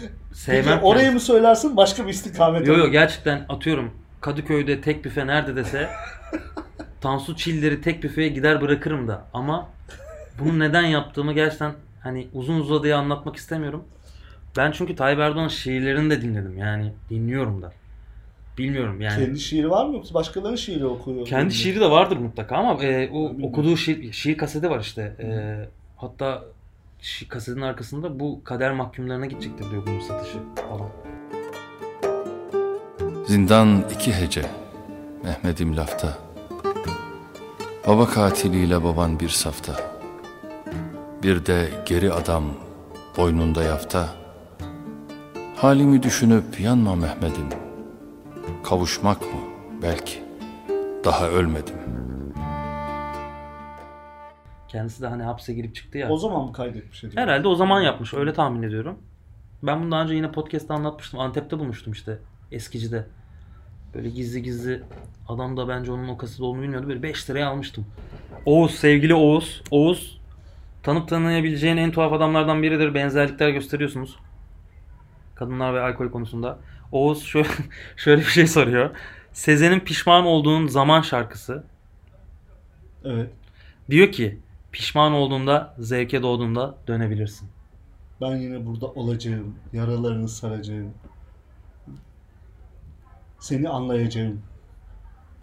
Peki
Sevmem.
orayı mı söylersin başka bir istikamet
Yo
mi?
yo gerçekten atıyorum Kadıköy'de tek büfe nerede dese Tansu Çiller'i tek büfeye gider bırakırım da ama bunu neden yaptığımı gerçekten hani uzun uzadıya anlatmak istemiyorum. Ben çünkü Tayyip Erdoğan'ın şiirlerini de dinledim yani dinliyorum da. Bilmiyorum yani.
Kendi şiiri var mı yoksa başkalarının şiiri okuyor?
Kendi şiiri de vardır mutlaka ama e, o
Bilmiyorum.
okuduğu şiir, şiir kaseti var işte. E, hatta şi- kasetin arkasında bu kader mahkumlarına gidecektir diyor bunun satışı falan.
Zindan iki hece Mehmet'im lafta Baba katiliyle baban bir safta Bir de geri adam boynunda yafta Halimi düşünüp yanma Mehmet'im Kavuşmak mı belki Daha ölmedim
Kendisi de hani hapse girip çıktı ya.
O zaman mı kaydetmiş acaba?
Herhalde o zaman yapmış. Öyle tahmin ediyorum. Ben bunu daha önce yine podcast'ta anlatmıştım. Antep'te bulmuştum işte. Eskici'de. Böyle gizli gizli adam da bence onun o kasada olduğunu bilmiyordu. Böyle 5 liraya almıştım. Oğuz, sevgili Oğuz. Oğuz tanıp tanıyabileceğin en tuhaf adamlardan biridir. Benzerlikler gösteriyorsunuz. Kadınlar ve alkol konusunda. Oğuz şöyle, şöyle bir şey soruyor. Sezen'in pişman olduğun zaman şarkısı.
Evet.
Diyor ki pişman olduğunda, zevke doğduğunda dönebilirsin.
Ben yine burada olacağım. Yaralarını saracağım. Seni anlayacağım.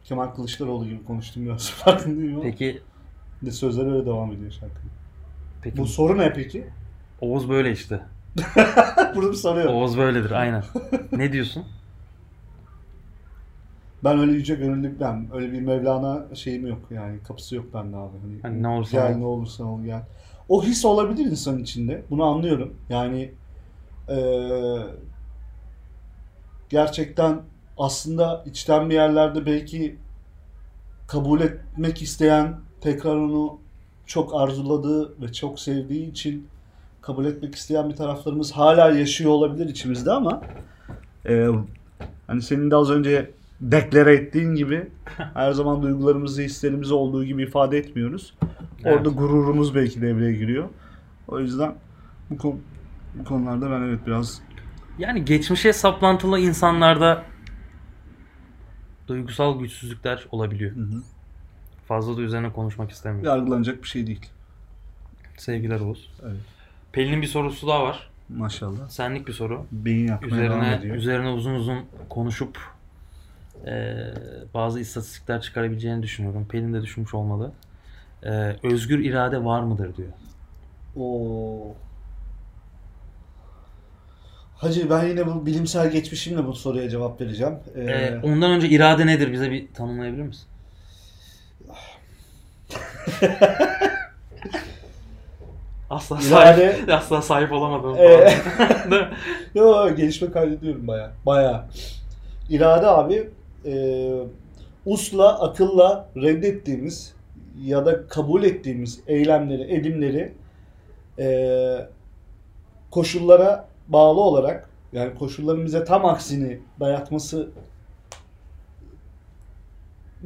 Kemal Kılıçdaroğlu gibi konuştum biraz farkındayım ama.
Peki
De sözler öyle devam ediyor şarkı.
peki
Bu soru ne peki?
Oğuz böyle işte.
Burada bir soru yok.
Oğuz böyledir aynen. ne diyorsun?
Ben öyle yüce gönüllü, ben öyle bir Mevlana şeyim yok yani kapısı yok bende abi. Hani,
Hani ne olursa
gel
ol.
ne olursa ol gel. O his olabilir insanın içinde. Bunu anlıyorum. Yani eee, gerçekten aslında içten bir yerlerde belki kabul etmek isteyen tekrar onu çok arzuladığı ve çok sevdiği için kabul etmek isteyen bir taraflarımız hala yaşıyor olabilir içimizde ama eee, hani senin de az önce deklare ettiğin gibi her zaman duygularımızı, hislerimizi olduğu gibi ifade etmiyoruz. Orada
Evet.
gururumuz belki devreye giriyor. O yüzden bu, konu, bu konularda ben evet biraz
Yani geçmişe saplantılı insanlarda duygusal güçsüzlükler olabiliyor. Fazla da üzerine konuşmak istemiyorum.
yargılanacak bir şey değil.
Sevgiler Oğuz.
Evet.
Pelin'in bir sorusu daha var.
Maşallah.
Senlik bir soru.
Beyin yakmaya devam
Üzerine
ediyor.
üzerine uzun uzun konuşup eee, bazı istatistikler çıkarabileceğini düşünüyorum. Pelin de düşünmüş olmalı. Eee, özgür irade var mıdır diyor.
Oo. Hacı ben yine bu bilimsel geçmişimle bu soruya cevap vereceğim. Ee,
Eee, ondan önce irade nedir bize bir tanımlayabilir misin? asla
İrade-
sahip, asla sahip olamadım.
Ee. Yo gelişme kaydediyorum baya. Baya. İrade abi e, usla, akılla reddettiğimiz ya da kabul ettiğimiz eylemleri, edimleri e, koşullara bağlı olarak yani koşulların bize tam aksini dayatması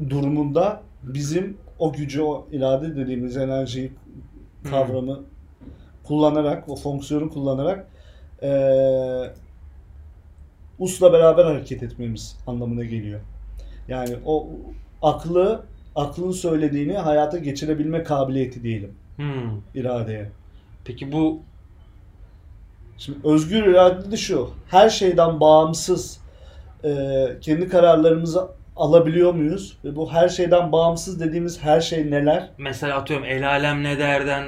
durumunda bizim o gücü, o irade dediğimiz enerjiyi, kavramı kullanarak, o fonksiyonu kullanarak eee usla beraber hareket etmemiz anlamına geliyor. Yani o aklı, aklın söylediğini hayata geçirebilme kabiliyeti diyelim
Hmm.
iradeye.
Peki bu
Şimdi özgür irade de şu, her şeyden bağımsız eee, kendi kararlarımızı alabiliyor muyuz? Ve bu her şeyden bağımsız dediğimiz her şey neler?
mesela atıyorum el alem ne derden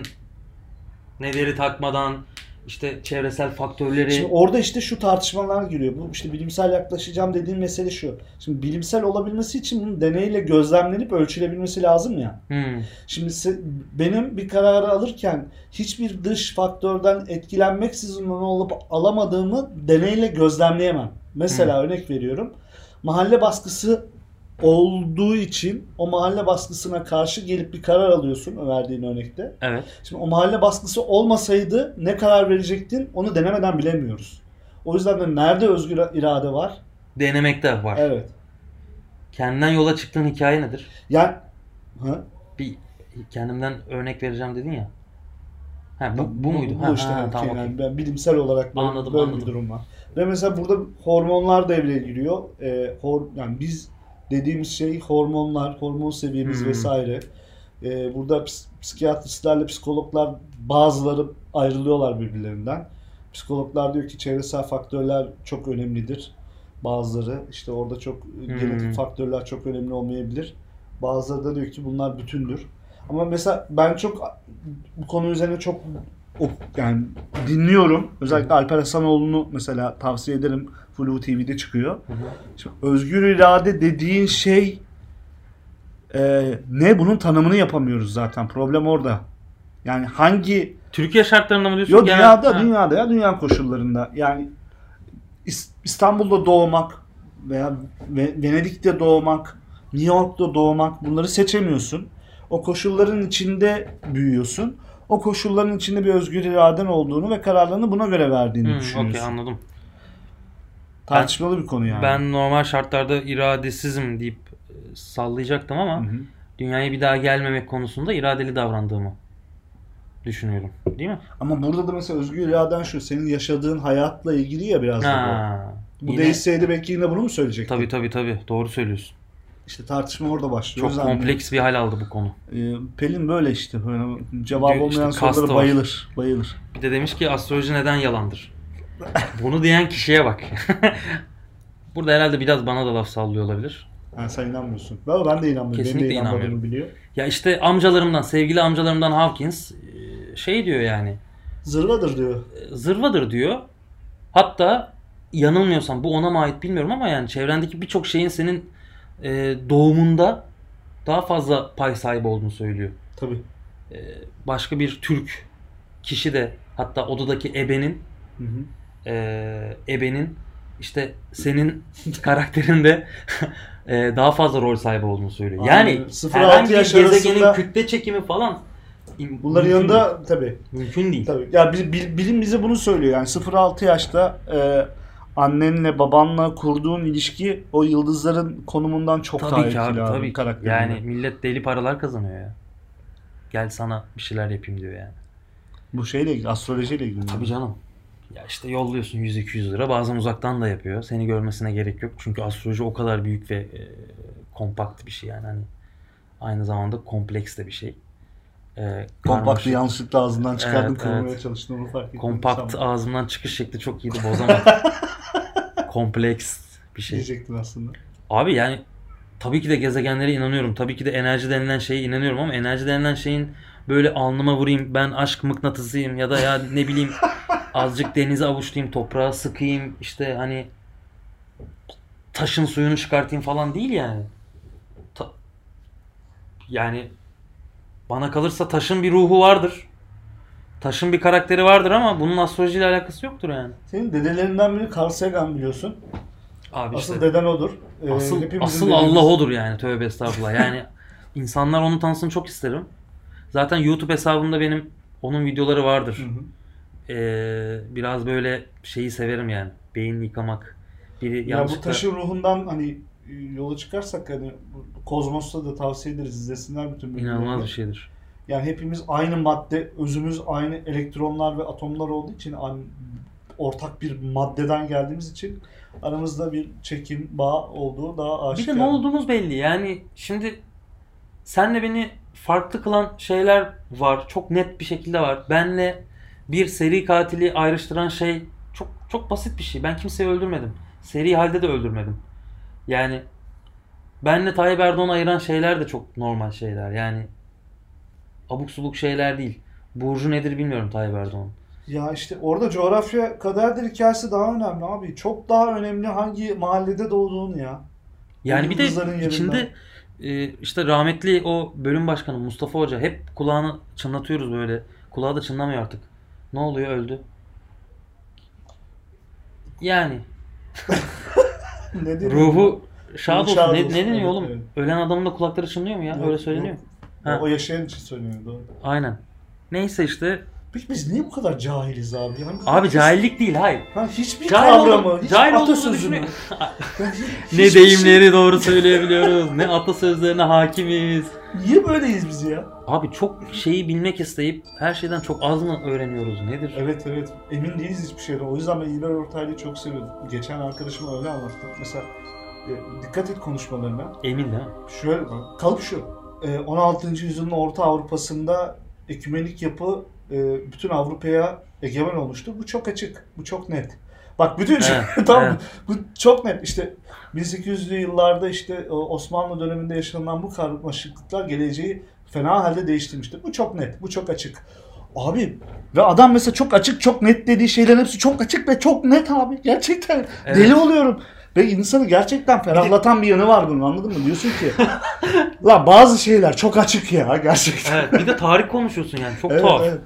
neleri takmadan işte çevresel faktörleri
Şimdi orada işte şu tartışmalar giriyor. Bu işte bilimsel yaklaşacağım dediğim mesele şu. Şimdi bilimsel olabilmesi için bunun deneyle gözlemlenip ölçülebilmesi lazım ya.
Hmm.
Şimdi benim bir kararı alırken hiçbir dış faktörden etkilenmeksizin onu alıp alamadığımı deneyle gözlemleyemem. Mesela örnek veriyorum. Mahalle baskısı olduğu için o mahalle baskısına karşı gelip bir karar alıyorsun verdiğin örnekte.
Evet.
Şimdi o mahalle baskısı olmasaydı ne karar verecektin onu denemeden bilemiyoruz. O yüzden de nerede özgür irade var?
Denemekte var.
Evet.
Kendinden yola çıktığın hikaye nedir?
Yani ha?
Bir kendimden örnek vereceğim dedin ya. Ha bu, bu,
Bu-
muydu?
Bu
ha,
işte
ha,
yani,
tamam,
yani ben bilimsel olarak böyle,
Anladım,
böyle
anladım.
bir durum var. Ve mesela burada hormonlar devreye giriyor. Ee, hor, yani biz dediğimiz şey hormonlar, hormon seviyemiz
Hmm.
vesaire. Ee, burada ps- psikiyatristlerle psikologlar bazıları ayrılıyorlar birbirlerinden. Psikologlar diyor ki çevresel faktörler çok önemlidir. Bazıları işte orada çok genetik
Hmm.
faktörler çok önemli olmayabilir. Bazıları da diyor ki bunlar bütündür. Ama mesela ben çok bu konu üzerine çok ok- yani dinliyorum. Özellikle Alper Hasanoğlu'nu mesela tavsiye ederim. Flu TV'de çıkıyor.
Hı hı.
Şimdi özgür irade dediğin şey e, ne? Bunun tanımını yapamıyoruz zaten. Problem orada. Yani hangi
Türkiye şartlarında mı diyorsun?
Yok dünyada,
Ha.
dünyada ya dünya koşullarında. Yani İs- İstanbul'da doğmak veya Ve- Venedik'te doğmak, New York'ta doğmak bunları seçemiyorsun. O koşulların içinde büyüyorsun. O koşulların içinde bir özgür iraden olduğunu ve kararlarını buna göre verdiğini
Hı,
düşünüyorsun.
okey anladım.
Tartışmalı bir konu yani.
Ben normal şartlarda iradesizim deyip e, sallayacaktım ama
Hı hı.
dünyaya bir daha gelmemek konusunda iradeli davrandığımı düşünüyorum. Değil mi?
Ama burada da mesela özgür iraden şu. Senin yaşadığın hayatla ilgili ya biraz da
Ha.
bu. Bu
Yine-
değişseydi belki yine bunu mu söyleyecektin?
Tabii tabii tabii. Doğru söylüyorsun.
İşte tartışma orada başlıyor.
Çok kompleks bir hal aldı bu konu.
Ee, Pelin böyle işte. Böyle cevap
Diyor işte,
olmayan
kastı
sorulara
var.
bayılır. Bayılır.
Bir de demiş ki astroloji neden yalandır? Bunu diyen kişiye bak. Burada herhalde biraz bana da laf sallıyor olabilir.
Yani sen inanmıyorsun. Valla ben de inanmıyorum.
Kesinlikle
Benim de
inanmıyorum.
biliyor.
Ya işte amcalarımdan, sevgili amcalarımdan Hawkins e, şey diyor yani.
Zırvadır diyor.
e, Zırvadır diyor. Hatta yanılmıyorsam bu ona mı ait bilmiyorum ama yani çevrendeki birçok şeyin senin e, doğumunda daha fazla pay sahibi olduğunu söylüyor.
Tabii.
E, başka bir Türk kişi de hatta odadaki ebenin
Hı hı.
E, ebenin işte senin karakterinde e, daha fazla rol sahibi olduğunu söylüyor.
Aynen.
Yani
0-6
herhangi bir gezegenin
arasında-
kütle çekimi falan
Bunların
mümkün
yanında
değil.
tabii.
mümkün değil.
Tabii. Ya bil- bilim bize bunu söylüyor. Yani 0-6 yaşta e, annenle babanla kurduğun ilişki o yıldızların konumundan çok daha
Tabii ki
etkili
abi,
abi,
tabii ki. Yani millet deli paralar kazanıyor ya. Gel sana bir şeyler yapayım diyor yani.
Bu şeyle ilgili, astrolojiyle ilgili.
Tabii canım. Ya işte yolluyorsun 100-200 lira. Bazen uzaktan da yapıyor. Seni görmesine gerek yok. Çünkü astroloji o kadar büyük ve e, kompakt bir şey yani. Hani aynı zamanda kompleks de bir şey. E, karmaşık-
yanlışlıkla ağzından çıkardın
Evet,
kırmaya
evet.
çalıştın onu fark ettim.
Kompakt
Tamam.
ağzımdan çıkış şekli çok iyiydi bozamadım. Kompleks bir şey.
Diyecektin aslında.
Abi yani tabii ki de gezegenlere inanıyorum. Tabii ki de enerji denilen şeye inanıyorum ama enerji denilen şeyin böyle alnıma vurayım ben aşk mıknatısıyım ya da ya ne bileyim azıcık denize avuçlayayım toprağa sıkayım işte hani taşın suyunu çıkartayım falan değil yani. Ta- yani bana kalırsa taşın bir ruhu vardır. Taşın bir karakteri vardır ama bunun astrolojiyle alakası yoktur yani.
Senin dedelerinden biri Carl Sagan biliyorsun.
Abi
Asıl
işte.
deden odur. Ee,
Asıl, asıl
dedemiz.
Allah odur yani tövbe estağfurullah. Yani insanlar onu tanısın çok isterim. Zaten YouTube hesabımda benim onun videoları vardır.
Hı hı.
Ee, biraz böyle şeyi severim yani. Beyin yıkamak. Biri
Ya bu taşın ruhundan hani e, yola çıkarsak hani Kozmos'ta da tavsiye ederiz izlesinler bütün bölümleri.
inanılmaz bir şey. şeydir.
Yani hepimiz aynı madde, özümüz aynı elektronlar ve atomlar olduğu için ortak bir maddeden geldiğimiz için aramızda bir çekim bağ olduğu daha
Bir
aşikar.
de ne olduğumuz belli. Yani şimdi senle beni farklı kılan şeyler var. Çok net bir şekilde var. Benle bir seri katili ayrıştıran şey çok çok basit bir şey. Ben kimseyi öldürmedim. Seri halde de öldürmedim. Yani benle Tayyip Erdoğan'ı ayıran şeyler de çok normal şeyler. Yani abuk subuk şeyler değil. Burcu nedir bilmiyorum Tayyip Erdoğan.
Ya işte orada coğrafya kaderdir hikayesi daha önemli abi. Çok daha önemli hangi mahallede doğduğun ya.
Yani bir de
yerinden.
içinde e, işte rahmetli o bölüm başkanı Mustafa Hoca hep kulağını çınlatıyoruz böyle. Kulağı da çınlamıyor artık. Ne oluyor öldü. Yani
ne
ruhu şad olsun.
şad
Ne,
olsun,
ne deniyor
evet,
oğlum?
evet.
Ölen adamın da kulakları çınlıyor mu ya?
Yok,
Öyle söyleniyor.
yok.
Ha.
O yaşayan için söyleniyor doğru.
Aynen. Neyse işte
Peki biz niye bu kadar cahiliz abi? Yani
Abi cahillik değil hayır.
Ha, hiçbir
Cahil
kavramı,
oldum-
hiç
cahil olduğumuzu
atasözü mü?
düşünüyorum.
Yani
Ne
hiçbir
deyimleri doğru söyleyebiliyoruz, ne atasözlerine hakimiz.
Şey, niye böyleyiz biz ya?
Abi çok şeyi bilmek isteyip her şeyden çok az mı öğreniyoruz nedir?
Evet evet. Emin değiliz hiçbir şeyden. O yüzden ben İlber Ortaylı'yı çok seviyorum. Geçen arkadaşıma öyle anlattım. Mesela e, dikkat et konuşmalarına.
Emin değil mi?
Şöyle bak. Kalıp şu. E, 16. yüzyılın Orta Avrupa'sında ekümenik yapı e, bütün Avrupa'ya egemen olmuştu. Bu çok açık. Bu çok net. Bak bütün
Evet,
tamam
evet.
mı? Bu çok net. İşte 1800'lü yıllarda işte o Osmanlı döneminde yaşanan bu karmaşıklıklar geleceği fena halde değiştirmiştir. Bu çok net. Bu çok açık. Abi ve adam mesela çok açık çok net dediği şeylerin hepsi çok açık ve çok net abi. Gerçekten
Evet.
deli oluyorum. Ve insanı gerçekten ferahlatan bir yanı var bunun anladın mı? Diyorsun ki la bazı şeyler çok açık ya gerçekten.
Evet bir de tarih konuşuyorsun yani çok
Evet,
tuhaf.
evet.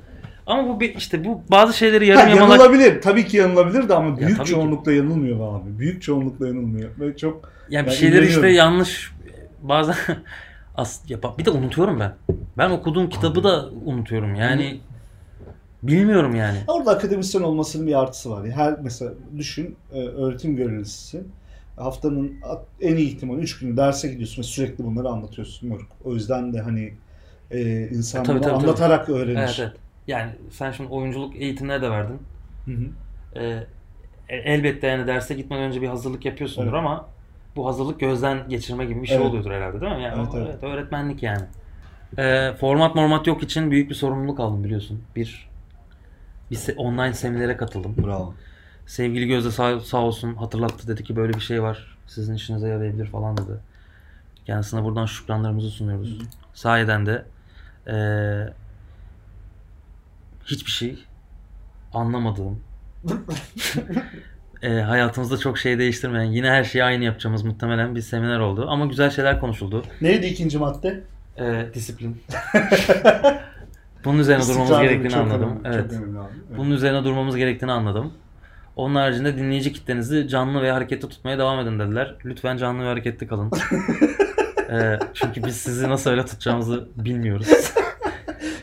Ama bu bir, işte bu bazı şeyleri
Ha,
yarım yamalak
yanılabilir. Tabii ki yanılabilir de ama büyük
tabii ki.
çoğunlukla yanılmıyor abi. Büyük çoğunlukla yanılmıyor. Ve çok
yani bir
Ben
şeyleri işte yanlış bazen as ya bir de unutuyorum ben. Ben okuduğum kitabı da unutuyorum. Yani bilmiyorum yani.
Orada akademisyen olmasının bir artısı var. Her mesela düşün e, öğretim görevlisisin. Haftanın en iyi ihtimal 3 günü derse gidiyorsun ve sürekli bunları anlatıyorsun. O yüzden de hani e, insan
Tabii,
bunu
tabii, tabii.
anlatarak öğrenir.
Evet evet. Yani sen şimdi oyunculuk eğitimleri de verdin.
Hı hı.
Ee, e- elbette yani derse gitmeden önce bir hazırlık yapıyorsundur
Evet.
ama bu hazırlık gözden geçirme gibi bir şey
Evet.
oluyordur herhalde değil mi? Yani
Evet, evet.
evet, öğretmenlik yani. Ee, format mormat yok için büyük bir sorumluluk aldım biliyorsun. Bir bir se- online seminere katıldım.
Bravo.
Sevgili Gözde sağ, sağ olsun hatırlattı dedi ki böyle bir şey var. Sizin işinize yarayabilir falan dedi. Kendisine buradan şükranlarımızı sunuyoruz.
Hı hı.
Sayeden de eee, hiçbir şey anlamadığım eee, hayatımızda çok şey değiştirmeyen yine her şeyi aynı yapacağımız muhtemelen bir seminer oldu. Ama güzel şeyler konuşuldu.
Neydi ikinci madde?
Eee, disiplin. Bunun üzerine durmamız
İstikrarlı,
gerektiğini
çok
anladım.
önemli,
evet.
Çok önemli abi. Evet.
Bunun üzerine durmamız gerektiğini anladım. Onun haricinde dinleyici kitlenizi canlı ve hareketli tutmaya devam edin dediler. Lütfen canlı ve hareketli kalın. Ee, çünkü biz sizi nasıl öyle tutacağımızı bilmiyoruz.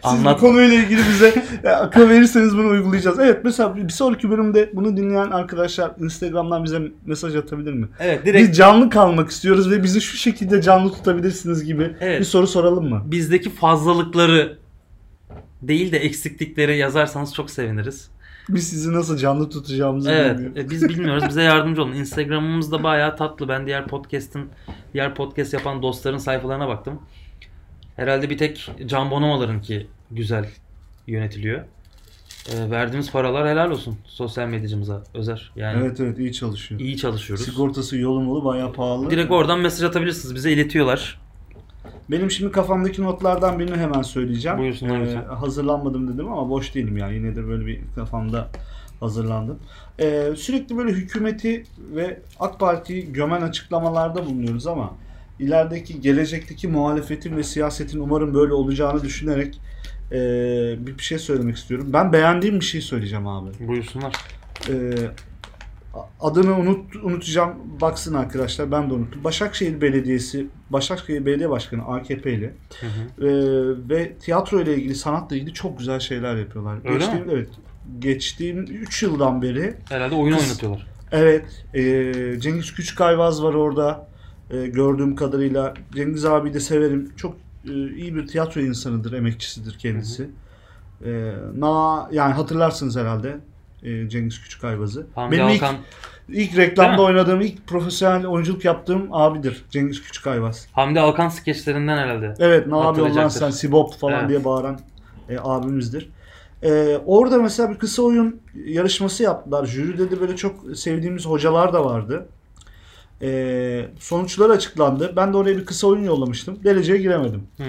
Siz
Anlat.
bu konuyla ilgili bize e, akıl verirseniz bunu uygulayacağız. Evet mesela bir sonraki bölümde bunu dinleyen arkadaşlar Instagram'dan bize mesaj atabilir mi?
Evet
Biz canlı kalmak istiyoruz ve bizi şu şekilde canlı tutabilirsiniz gibi
Evet.
bir soru soralım mı?
bizdeki fazlalıkları değil de eksiklikleri yazarsanız çok seviniriz.
Biz sizi nasıl canlı tutacağımızı
Evet,
bilmiyoruz.
e, biz bilmiyoruz. Bize yardımcı olun. Instagram'ımız da bayağı tatlı. Ben diğer podcast'in diğer podcast yapan dostların sayfalarına baktım. Herhalde bir tek Can Bonomo'ların ki güzel yönetiliyor. E, verdiğimiz paralar helal olsun sosyal medyacımıza Özer. Yani
Evet evet iyi çalışıyor.
iyi çalışıyoruz.
Sigortası yolun bayağı pahalı.
Direkt oradan mesaj atabilirsiniz. Bize iletiyorlar.
Benim şimdi kafamdaki notlardan birini hemen söyleyeceğim. Ee,
Buyursunlar lütfen.
hazırlanmadım dedim ama boş değilim ya. Yine de böyle bir kafamda hazırlandım. Ee, sürekli böyle hükümeti ve AK Parti'yi gömen açıklamalarda bulunuyoruz ama ilerideki gelecekteki muhalefetin ve siyasetin umarım böyle olacağını düşünerek ee, bir şey söylemek istiyorum. Ben beğendiğim bir şey söyleyeceğim abi.
Buyursunlar.
Ee, adını unut, unutacağım. Baksın arkadaşlar ben de unuttum. Başakşehir Belediyesi, Başakşehir Belediye Başkanı AKP'li
Hı hı.
ee, ve tiyatro ile ilgili, sanatla ilgili çok güzel şeyler yapıyorlar.
Öyle
geçtiğim, Evet. Geçtiğim 3 yıldan beri
Herhalde oyun
Kız-
oynatıyorlar.
evet e, Cengiz Küçükayvaz var orada e, gördüğüm kadarıyla. Cengiz abi de severim. Çok e, iyi bir tiyatro insanıdır, emekçisidir kendisi. E, na yani hatırlarsınız herhalde e, Cengiz Küçükayvaz'ı.
Hamdi
Benim ilk- İlk reklamda oynadığım, ilk profesyonel oyunculuk yaptığım abidir. Cengiz Küçükayvaz.
Hamdi Alkan skeçlerinden herhalde.
Evet ne lan
Hatırlayacaktır.
sen Sibop falan
Evet.
diye bağıran e, abimizdir. E, orada mesela bir kısa oyun yarışması yaptılar. Jüride de böyle çok sevdiğimiz hocalar da vardı. E, sonuçlar açıklandı. Ben de oraya bir kısa oyun yollamıştım. Dereceye giremedim.
Hmm.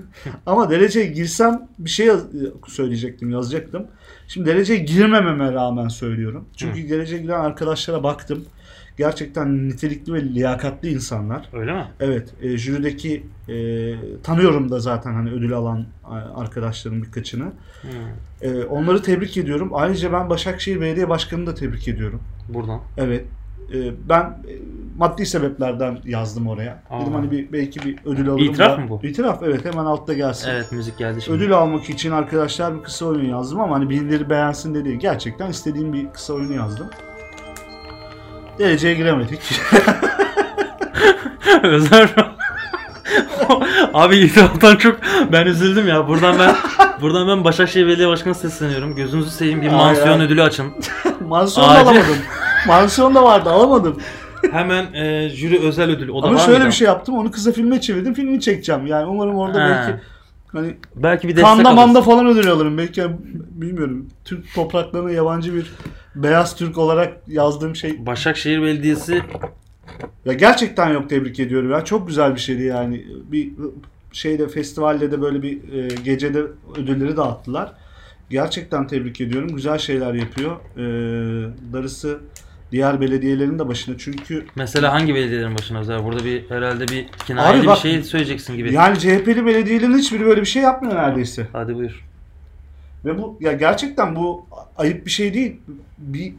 Ama dereceye girsem bir şey yaz- söyleyecektim, yazacaktım. Şimdi dereceye girmememe rağmen söylüyorum. Çünkü dereceye giren arkadaşlara baktım. Gerçekten nitelikli ve liyakatli insanlar.
Öyle mi?
Evet, e, jürideki e, tanıyorum da zaten hani ödül alan a- arkadaşlarım birkaçını.
Hmm.
E, onları tebrik ediyorum. Ayrıca ben Başakşehir Belediye Başkanı'nı da tebrik ediyorum.
Buradan.
Evet. E, ben e, maddi sebeplerden yazdım oraya.
Aa.
Dedim hani bir, belki bir ödül alırım.
İtiraf
da-
mı bu?
İtiraf evet hemen altta gelsin.
Evet müzik geldi şimdi.
Ödül almak için arkadaşlar bir kısa oyun yazdım ama hani birileri beğensin de değil. Gerçekten istediğim bir kısa oyunu yazdım. Dereceye giremedik.
Özer Abi itiraftan çok ben üzüldüm ya. Buradan ben buradan ben Başakşehir Belediye Başkanı sesleniyorum. Gözünüzü seveyim bir mansiyon ödülü açın.
Mansiyon
Acil.
alamadım. Mansiyon da vardı alamadım.
Hemen e, jüri özel ödül. O da
Ama
var
şöyle
mıydı?
bir şey yaptım. Onu kısa filme çevirdim. Filmi çekeceğim. Yani umarım orada
Ha.
belki hani
Belki bir destek
Kanda
alırsın.
manda falan ödül alırım. Belki yani bilmiyorum. Türk topraklarına yabancı bir beyaz Türk olarak yazdığım şey.
Başakşehir Belediyesi
Ya gerçekten yok tebrik ediyorum. Ya çok güzel bir şeydi yani. Bir şeyde festivalde de böyle bir e, gecede ödülleri dağıttılar. Gerçekten tebrik ediyorum. Güzel şeyler yapıyor. E, darısı diğer belediyelerin de başına. Çünkü
mesela hangi belediyelerin başına özel? Burada bir herhalde bir kinayeli
Abi bak-
bir şey söyleyeceksin gibi.
yani CHP'li belediyelerin hiçbiri böyle bir şey yapmıyor neredeyse.
Hadi buyur.
Ve bu ya gerçekten bu ayıp bir şey değil. Bir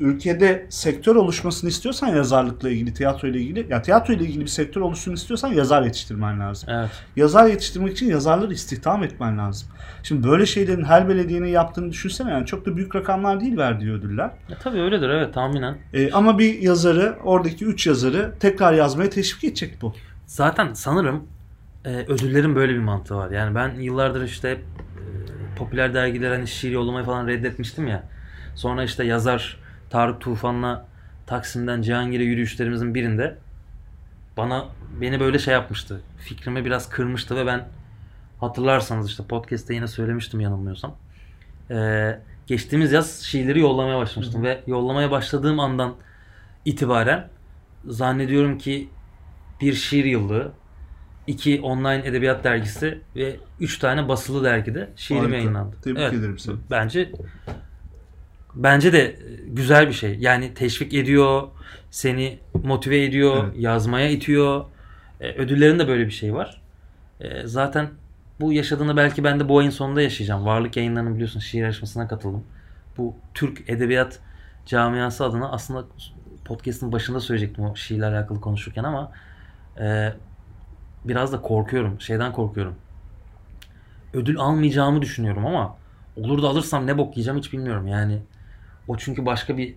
ülkede sektör oluşmasını istiyorsan yazarlıkla ilgili, tiyatro ile ilgili, ya tiyatro ile ilgili bir sektör oluşsun istiyorsan yazar yetiştirmen lazım.
Evet.
Yazar yetiştirmek için yazarları istihdam etmen lazım. Şimdi böyle şeylerin her belediyenin yaptığını düşünsene yani çok da büyük rakamlar değil verdiği ödüller.
Ya, tabii öyledir evet tahminen.
Ee, ama bir yazarı, oradaki üç yazarı tekrar yazmaya teşvik edecek bu.
Zaten sanırım e, ödüllerin böyle bir mantığı var. Yani ben yıllardır işte hep, e, popüler dergilere hani şiir yollamayı falan reddetmiştim ya. Sonra işte yazar Tarık Tufan'la Taksim'den Cihangir'e yürüyüşlerimizin birinde bana beni böyle şey yapmıştı. Fikrimi biraz kırmıştı ve ben hatırlarsanız işte podcast'te yine söylemiştim yanılmıyorsam. E, geçtiğimiz yaz şiirleri yollamaya başlamıştım ve yollamaya başladığım andan itibaren zannediyorum ki bir şiir yıllığı, iki online edebiyat dergisi ve üç tane basılı dergide şiirim
Harika.
yayınlandı.
Tebrik ederim seni.
Bence bence de güzel bir şey. Yani teşvik ediyor, seni motive ediyor,
Evet.
yazmaya itiyor. E, ödüllerin de böyle bir şey var. E, zaten bu yaşadığını belki ben de bu ayın sonunda yaşayacağım. Varlık yayınlarının biliyorsun şiir yarışmasına katıldım. Bu Türk edebiyat camiası adına aslında podcast'ın başında söyleyecektim o şiirle alakalı konuşurken ama e, biraz da korkuyorum. Şeyden korkuyorum. Ödül almayacağımı düşünüyorum ama olur da alırsam ne bok yiyeceğim hiç bilmiyorum. Yani o çünkü başka bir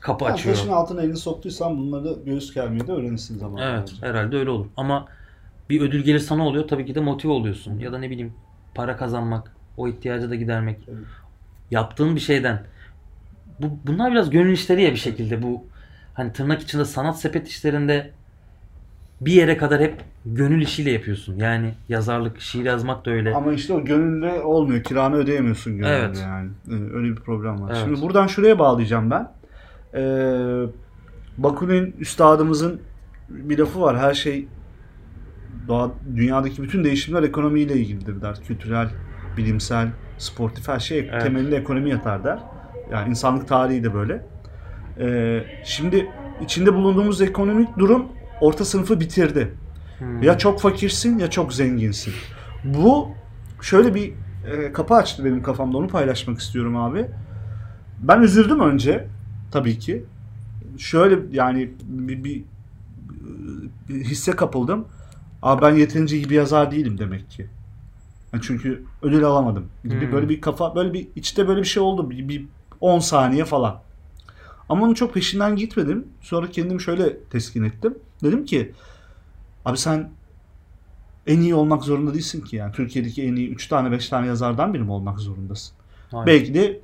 kapı
Yani
açıyor.
taşın altına elini soktuysan bunları göğüs germeyi de öğrenirsin zamanla.
Evet herhalde öyle olur. Ama bir ödül gelirse ne oluyor? Tabii ki de motive oluyorsun. Ya da ne bileyim para kazanmak, o ihtiyacı da gidermek. Yaptığın bir şeyden. Bu, bunlar biraz gönül işleri ya bir şekilde. Bu hani tırnak içinde sanat sepet işlerinde bir yere kadar hep gönül işiyle yapıyorsun. Yani yazarlık, şiir yazmak da öyle.
Ama işte o gönüllü olmuyor. Kiranı ödeyemiyorsun gönüllü
Evet.
yani. Ee, Öyle bir problem var.
Evet.
Şimdi buradan şuraya bağlayacağım ben. Ee, Bakunin üstadımızın bir lafı var. Her şey doğa, dünyadaki bütün değişimler ekonomiyle ilgilidir der. Kültürel, bilimsel, sportif her şey
Evet.
temelinde ekonomi yatar der. Yani insanlık tarihi de böyle. Ee, şimdi içinde bulunduğumuz ekonomik durum orta sınıfı bitirdi.
Hmm.
Ya çok fakirsin ya çok zenginsin. Bu şöyle bir e, kapı açtı benim kafamda onu paylaşmak istiyorum abi. Ben üzüldüm önce tabii ki. Şöyle yani bir, bir, bir hisse kapıldım. Abi ben yeterince iyi bir yazar değilim demek ki. Yani çünkü ödül alamadım. Gibi
Hmm.
böyle bir kafa böyle bir içte böyle bir şey oldu. Bir, bir 10 saniye falan. Ama onun çok peşinden gitmedim. Sonra kendimi şöyle teskin ettim. Dedim ki Abi sen en iyi olmak zorunda değilsin ki yani. Türkiye'deki en iyi 3 tane 5 tane yazardan biri mi olmak zorundasın?
Aynen.
Belki de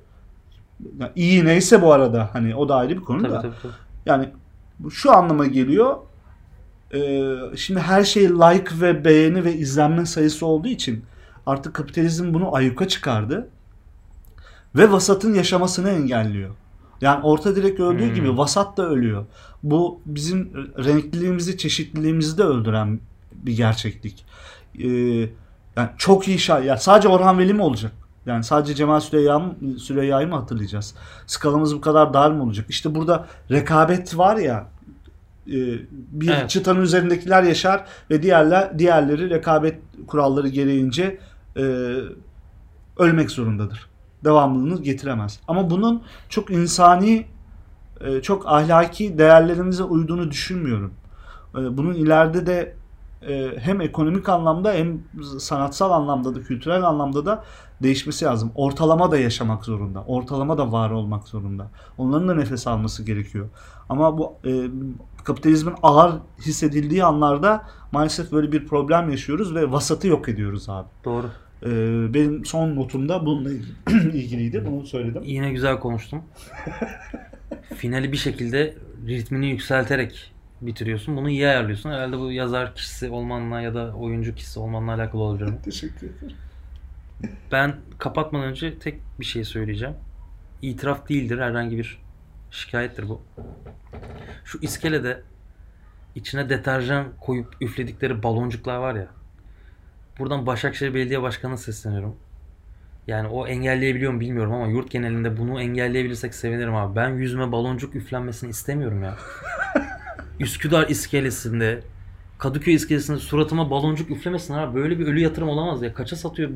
iyi neyse bu arada hani o da ayrı bir konu
Tabii,
da.
tabii, tabii.
Yani şu anlama geliyor. Ee, şimdi her şey like ve beğeni ve izlenme sayısı olduğu için artık kapitalizm bunu ayyuka çıkardı. Ve vasatın yaşamasını engelliyor. Yani orta direk öldüğü
Hmm.
gibi vasat da ölüyor. Bu bizim renkliliğimizi, çeşitliliğimizi de öldüren bir gerçeklik. Ee, yani çok iyi şair. Yani sadece Orhan Veli mi olacak? Yani sadece Cemal Süreyya mı, Süreyya'yı mı hatırlayacağız? Skalamız bu kadar dar mı olacak? İşte burada rekabet var ya e, bir
Evet.
çıtanın üzerindekiler yaşar ve diğerler diğerleri rekabet kuralları gereğince e, ölmek zorundadır. Devamlılığını getiremez. Ama bunun çok insani e, çok ahlaki değerlerimize uyduğunu düşünmüyorum. E, bunun ileride de e, hem ekonomik anlamda hem sanatsal anlamda da kültürel anlamda da değişmesi lazım. Ortalama da yaşamak zorunda. Ortalama da var olmak zorunda. Onların da nefes alması gerekiyor. Ama bu e, kapitalizmin ağır hissedildiği anlarda maalesef böyle bir problem yaşıyoruz ve vasatı yok ediyoruz abi.
Doğru.
E, benim son notum da bununla ilgili- ilgiliydi. Bunu söyledim.
Yine güzel konuştum. Finali bir şekilde ritmini yükselterek bitiriyorsun. Bunu iyi ayarlıyorsun. Herhalde bu yazar kişisi olmanla ya da oyuncu kişisi olmanla alakalı olabilir. mi?
Teşekkür ederim.
Ben kapatmadan önce tek bir şey söyleyeceğim. İtiraf değildir. Herhangi bir şikayettir bu. Şu iskelede içine deterjan koyup üfledikleri baloncuklar var ya. Buradan Başakşehir Belediye Başkanı'na sesleniyorum. Yani o engelleyebiliyor mu bilmiyorum ama yurt genelinde bunu engelleyebilirsek sevinirim abi. Ben yüzüme baloncuk üflenmesini istemiyorum ya. Üsküdar iskelesinde, Kadıköy iskelesinde suratıma baloncuk üflemesin abi. Böyle bir ölü yatırım olamaz ya. Kaça satıyor?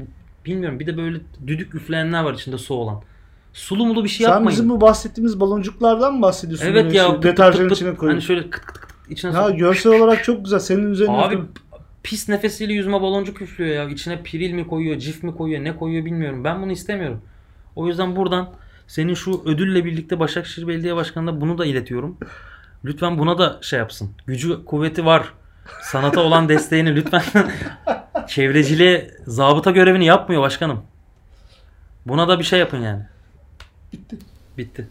Bilmiyorum. Bir de böyle düdük üfleyenler var içinde su olan. Sulu mulu bir şey
Sen
yapmayın.
bizim bu bahsettiğimiz baloncuklardan mı bahsediyorsun?
evet ya.
deterjanın içine koyup.
Hani şöyle kıt kıt kıt içine
Ya görsel olarak çok güzel. Senin üzerine
Abi. Pis nefesiyle yüzüme baloncuk üflüyor ya. İçine piril mi koyuyor, cif mi koyuyor, ne koyuyor bilmiyorum. Ben bunu istemiyorum. O yüzden buradan senin şu ödülle birlikte Başakşehir Belediye Başkanı'na bunu da iletiyorum. Lütfen buna da şey yapsın. Gücü, kuvveti var. Sanata olan desteğini lütfen çevreciliğe zabıta görevini yapmıyor başkanım. Buna da bir şey yapın yani.
Bitti.
Bitti.